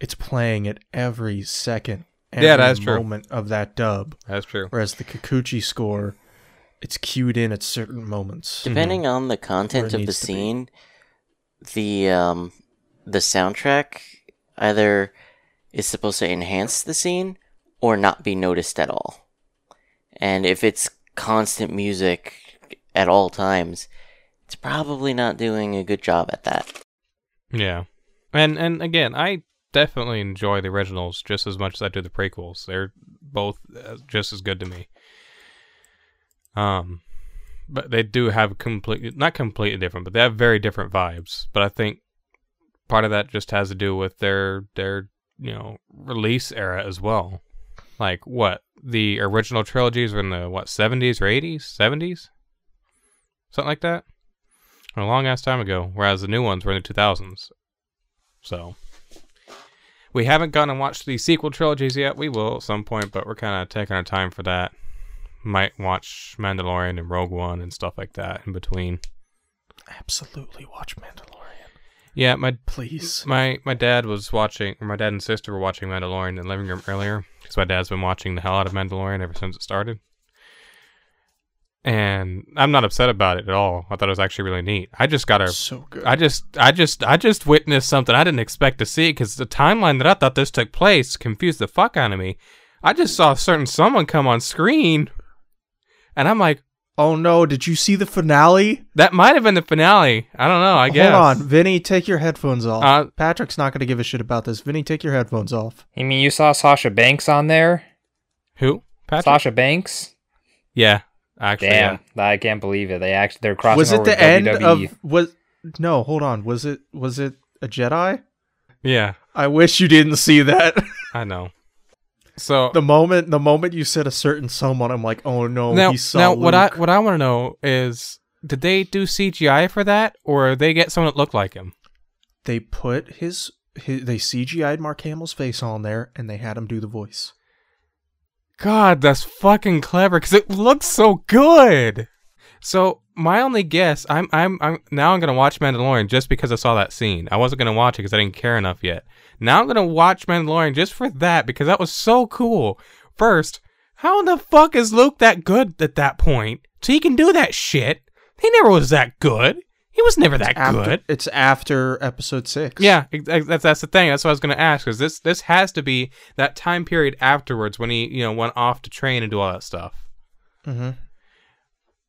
S2: it's playing at every second, every
S1: Yeah, that's true.
S2: moment of that dub.
S1: That's true.
S2: Whereas the Kikuchi score, it's cued in at certain moments.
S3: Depending on the content of the
S2: needs be.
S3: scene, the um the soundtrack either is supposed to enhance the scene or not be noticed at all. And if it's constant music at all times, it's probably not doing a good job at that.
S1: Yeah, and and again, I definitely enjoy the originals just as much as I do the prequels. They're both uh, just as good to me. Um, but they do have completely not completely different, but they have very different vibes. But I think part of that just has to do with their their you know release era as well. Like what the original trilogies were in the what seventies or eighties, seventies, something like that, a long ass time ago. Whereas the new ones were in the two thousands. So we haven't gone and watched the sequel trilogies yet. We will at some point, but we're kind of taking our time for that. Might watch Mandalorian and Rogue One and stuff like that in between.
S2: Absolutely watch Mandalorian.
S1: Yeah, my
S2: Please.
S1: my my dad was watching, or my dad and sister were watching Mandalorian in the living room earlier because my dad's been watching the hell out of Mandalorian ever since it started. And I'm not upset about it at all. I thought it was actually really neat. I just got a
S2: So good.
S1: I just, I just, I just witnessed something I didn't expect to see because the timeline that I thought this took place confused the fuck out of me. I just saw a certain someone come on screen, and I'm like,
S2: oh no, did you see the finale?
S1: that might have been the finale. I don't know. I guess.
S2: Hold on, Vinny, take your headphones off.
S1: Uh,
S2: Patrick's not going to give a shit about this. Vinny, take your headphones off.
S4: You mean you saw Sasha Banks on there?
S1: Who? Patrick?
S4: Sasha Banks?
S1: Yeah, actually.
S4: Damn,
S1: yeah.
S4: I can't believe it. They actually they're crossing
S2: was it
S4: over
S2: the
S4: with
S2: end
S4: WWE.
S2: of was No, hold on. Was it was it a Jedi?
S1: Yeah,
S2: I wish you didn't see that.
S1: I know. So
S2: the moment the moment you said a certain someone, I'm like, "Oh no,
S1: now, now what I what I want to know is, did they do CGI for that, or they get someone that looked like him?
S2: they put his, his they CGI'd Mark Hamill's face on there and they had him do the voice.
S1: God, that's fucking clever because it looks so good. So my only guess, I'm, I'm, I'm now I'm gonna watch Mandalorian just because I saw that scene. I wasn't gonna watch it because I didn't care enough yet. Now I'm gonna watch Mandalorian just for that because that was so cool. First, How in the fuck is Luke that good at that point? So he can do that shit. He never was that good. He was never that
S2: After,
S1: good.
S2: It's after episode six.
S1: Yeah, that's that's the thing. That's what I was gonna ask. Because this this has to be that time period afterwards when he you know went off to train and do all that stuff.
S2: hmm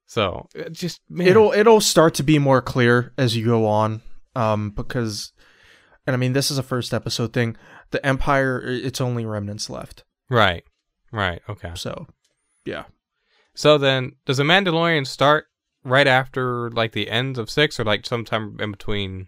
S1: So it just man.
S2: It'll it'll start to be more clear as you go on, um, because, and I mean this is a first episode thing. The Empire, it's only remnants left.
S1: right, right, okay.
S2: So, yeah,
S1: So then, does the Mandalorian start right after like the end of six, or like sometime in between,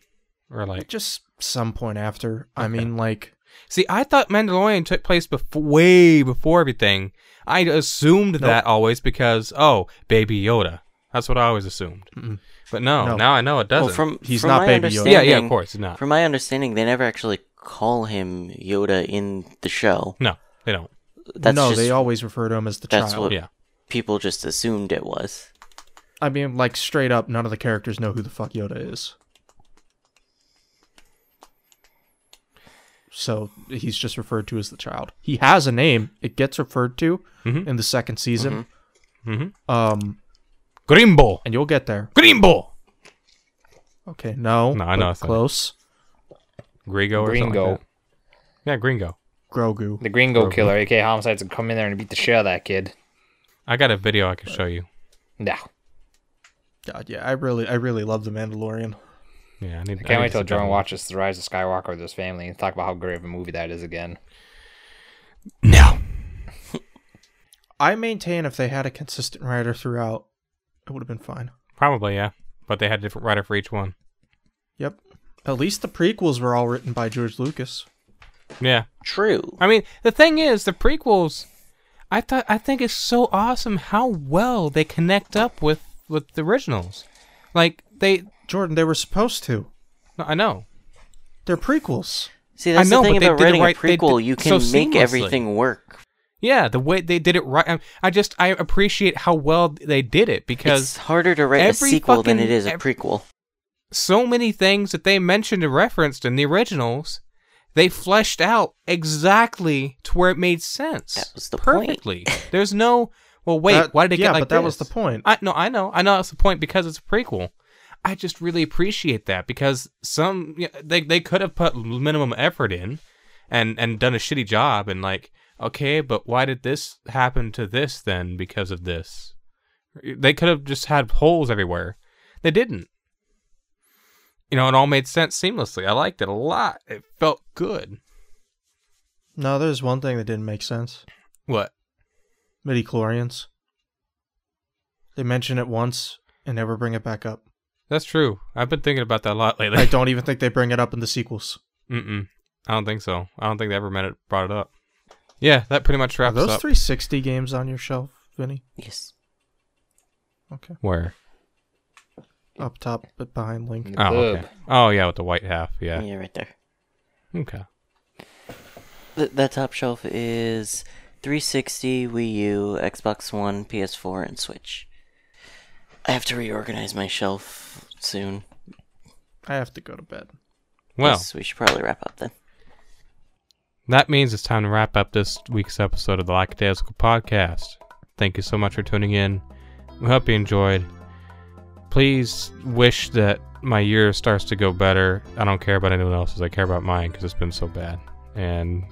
S1: or like?
S2: just some point after. I mean, like,
S1: See, I thought Mandalorian took place before, way before everything. I assumed that always because oh, Baby Yoda. That's what I always assumed.
S2: Mm-mm.
S1: But no,
S2: No.
S1: now I know it doesn't.
S3: Well, from
S2: He's
S3: from
S2: not Baby Yoda.
S1: yeah, yeah, of course, not.
S3: From my understanding, they never actually call him Yoda in the show.
S1: No, they don't.
S3: That's
S2: no,
S3: just
S2: they always refer to him as the
S3: that's
S2: child.
S3: what
S1: Yeah.
S3: people just assumed it was.
S2: I mean, like straight up, none of the characters know who the fuck Yoda is. So he's just referred to as the child. He has a name. It gets referred to
S1: Mhm.
S2: in the second season.
S1: Mm-hmm.
S2: Um,
S1: Grimbo,
S2: and you'll get there.
S1: Grimbo,
S2: Okay, no,
S1: No, I know
S2: but
S1: it's not.
S2: close.
S1: Gringo, or something
S4: Gringo.
S1: like. Yeah, Gringo.
S2: Grogu.
S4: The Gringo
S1: Grogu.
S4: killer, aka Homicides, would come in there and beat the shit out of that kid.
S1: I got a video I can show you.
S4: No.
S2: God, yeah, I really, I really love the Mandalorian.
S1: Yeah, I need.
S4: I can't wait till Jordan watches The Rise of Skywalker with his family and talk about how great of a movie that is again.
S1: No.
S2: I maintain if they had a consistent writer throughout, it would have been fine.
S1: Probably yeah, but they had a different writer for each one.
S2: Yep. At least the prequels were all written by George Lucas.
S1: Yeah.
S3: True.
S1: I mean, the thing is, the prequels. I thought I think it's so awesome how well they connect up with with the originals. Like they,
S2: Jordan, they were supposed to.
S1: no, I know.
S2: They're prequels.
S3: See, that's
S1: know,
S3: the thing
S1: but they
S3: about writing
S1: right-
S3: a prequel.
S1: did
S3: You
S1: so
S3: can make
S1: seamlessly.
S3: everything work.
S1: Yeah, the way they did it right. I, I just I appreciate how well they did it because
S3: It's harder to write a
S1: every
S3: sequel than it is a prequel.
S1: so many things that they mentioned and referenced in the originals, they fleshed out exactly to where it made sense.
S3: That was the point.
S1: perfectly. There's no. Well, wait.
S2: That-
S1: why did it
S2: yeah,
S1: get like
S2: but that was the point.
S1: I no, I know, I know that's the point because it's a prequel. I just really appreciate that because some yeah, they they could have put minimum effort in, and and done a shitty job and like okay, but why did this happen to this then because of this? They could have just had holes everywhere. They didn't. You know, it all made sense seamlessly. I liked it a lot. It felt good.
S2: No, there's one thing that didn't make sense.
S1: What?
S2: Midi-chlorians. They mention it once and never bring it back up.
S1: That's true. I've been thinking about that a lot lately.
S2: I don't even think they bring it up in the sequels.
S1: Mm-mm. I don't think so. I don't think they ever meant it brought it up. Yeah, that pretty much
S2: Are
S1: wraps
S2: those
S1: up.
S2: 360 games on your shelf, Vinny?
S3: Yes.
S2: Okay.
S1: Where?
S2: Up top, but behind Link.
S1: Oh,
S4: Club.
S1: okay. Oh, yeah, with the white half.
S3: Yeah,
S1: Yeah.
S3: right there.
S1: Okay.
S3: Th- that top shelf is 360, Wii U, Xbox One, PS4, and Switch. I have to reorganize my shelf soon.
S2: I have to go to bed.
S1: Well,
S3: yes, we should probably wrap up then.
S1: that means it's time to wrap up this week's episode of the Lackadaisical Podcast. Thank you so much for tuning in. We hope you enjoyed. Please wish that my year starts to go better. I don't care about anyone else's. I care about mine because it's been so bad. And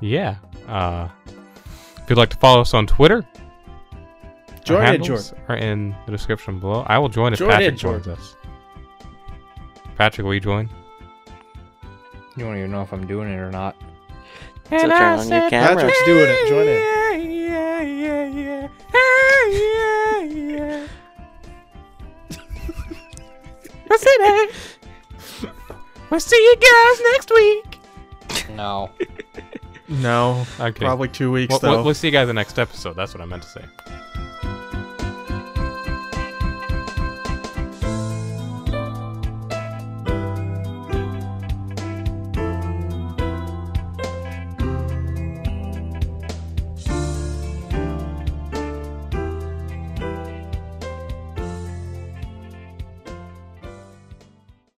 S1: yeah, uh, if you'd like to follow us on Twitter, our
S2: Join in,
S1: handles
S2: Jordan.
S1: Are in the description below. I will join if
S2: Join
S1: Patrick
S2: in,
S1: joins us. Patrick, will you join?
S4: You don't even know if I'm doing it or not.
S3: So turn on your camera.
S2: Patrick's doing it. Join in.
S1: Yeah, yeah, yeah, yeah, yeah, yeah. What's it? We'll see you guys next week.
S4: No.
S2: No.
S1: Okay.
S2: Probably two weeks,
S1: We'll,
S2: though.
S1: we'll, we'll see you guys in the next episode. That's what I meant to say.